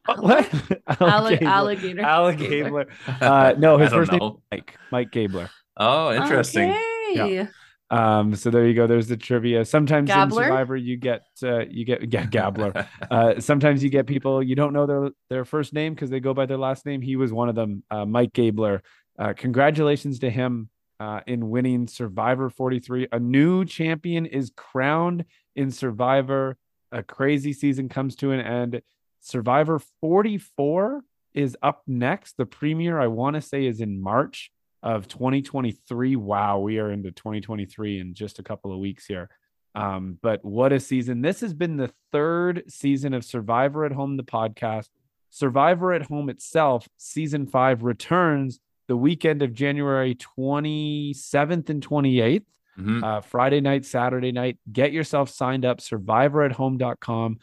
<laughs> What? <laughs> Alli- Gabler. alligator. Alligator. Uh, no, his I don't first name. Mike. Mike Gabler. Oh, interesting. Okay. Um, so there you go. There's the trivia. Sometimes Gabler? in Survivor you get uh, you get <laughs> yeah, Gabler. Uh, sometimes you get people you don't know their their first name because they go by their last name. He was one of them. Uh, Mike Gabler. Uh, congratulations to him uh, in winning Survivor 43. A new champion is crowned in Survivor. A crazy season comes to an end. Survivor 44 is up next. The premiere, I want to say, is in March of 2023. Wow, we are into 2023 in just a couple of weeks here. Um, but what a season. This has been the third season of Survivor at Home, the podcast. Survivor at Home itself, season five, returns the weekend of January 27th and 28th, mm-hmm. uh, Friday night, Saturday night. Get yourself signed up, survivorathome.com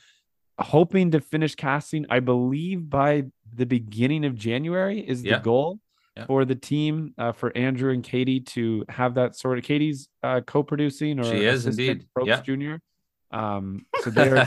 Hoping to finish casting, I believe, by the beginning of January is the Yeah. goal Yeah. for the team, uh, for Andrew and Katie to have that sort of. Katie's uh, co producing or She is indeed. Probst Yeah. Jr. Um, so <laughs> they're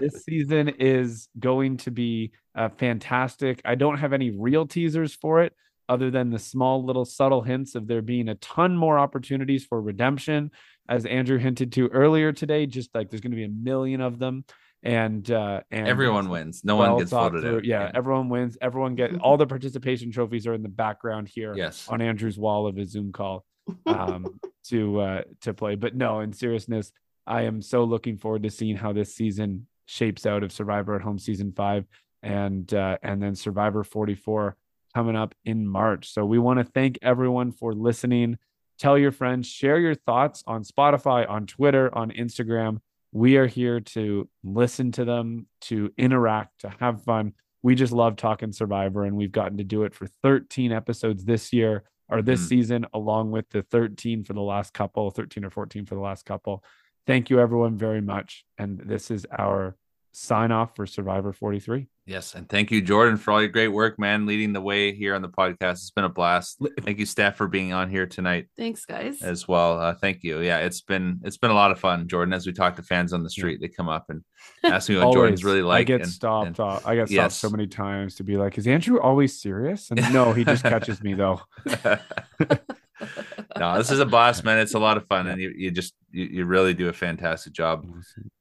this season is going to be uh, fantastic. I don't have any real teasers for it other than the small little subtle hints of there being a ton more opportunities for redemption as andrew hinted to earlier today just like there's going to be a million of them and uh and everyone wins. No one gets voted out. Yeah, yeah, everyone wins. Everyone get <laughs> all the participation trophies are in the background here yes. on andrew's wall of his zoom call um <laughs> to uh to play. But no in seriousness i am so looking forward to seeing how this season shapes out of survivor at home season five and uh and then survivor 44 coming up in March. So we want to thank everyone for listening. Tell your friends, share your thoughts on Spotify, on Twitter, on Instagram. We are here to listen to them, to interact, to have fun. We just love talking Survivor, and we've gotten to do it for 13 episodes this year or this mm. season, along with the 13 for the last couple, 13 or 14 for the last couple. Thank you, everyone, very much. And this is our sign off for Survivor 43. Yes. And thank you, Jordan, for all your great work, man, leading the way here on the podcast. It's been a blast. Thank you, Steph, for being on here tonight. Thanks, guys. As well. Uh, thank you. Yeah, it's been it's been a lot of fun, Jordan. As we talk to fans on the street, they come up and <laughs> ask me what Jordan's really like. I get and, stopped. And, uh, I get stopped yes. so many times to be like, is Andrew always serious? And no, he just <laughs> catches me though. <laughs> no, this is a blast, man. It's a lot of fun, and you, you just you, you really do a fantastic job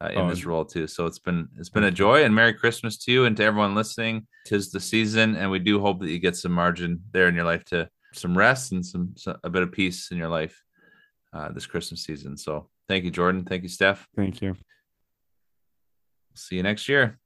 uh, in this role too. So it's been it's been a joy, and Merry Christmas to you and to everyone listening. Tis the season, and we do hope that you get some margin there in your life to some rest and some, some a bit of peace in your life uh, this Christmas season. So thank you, Jordan. Thank you, Steph. Thank you. See you next year.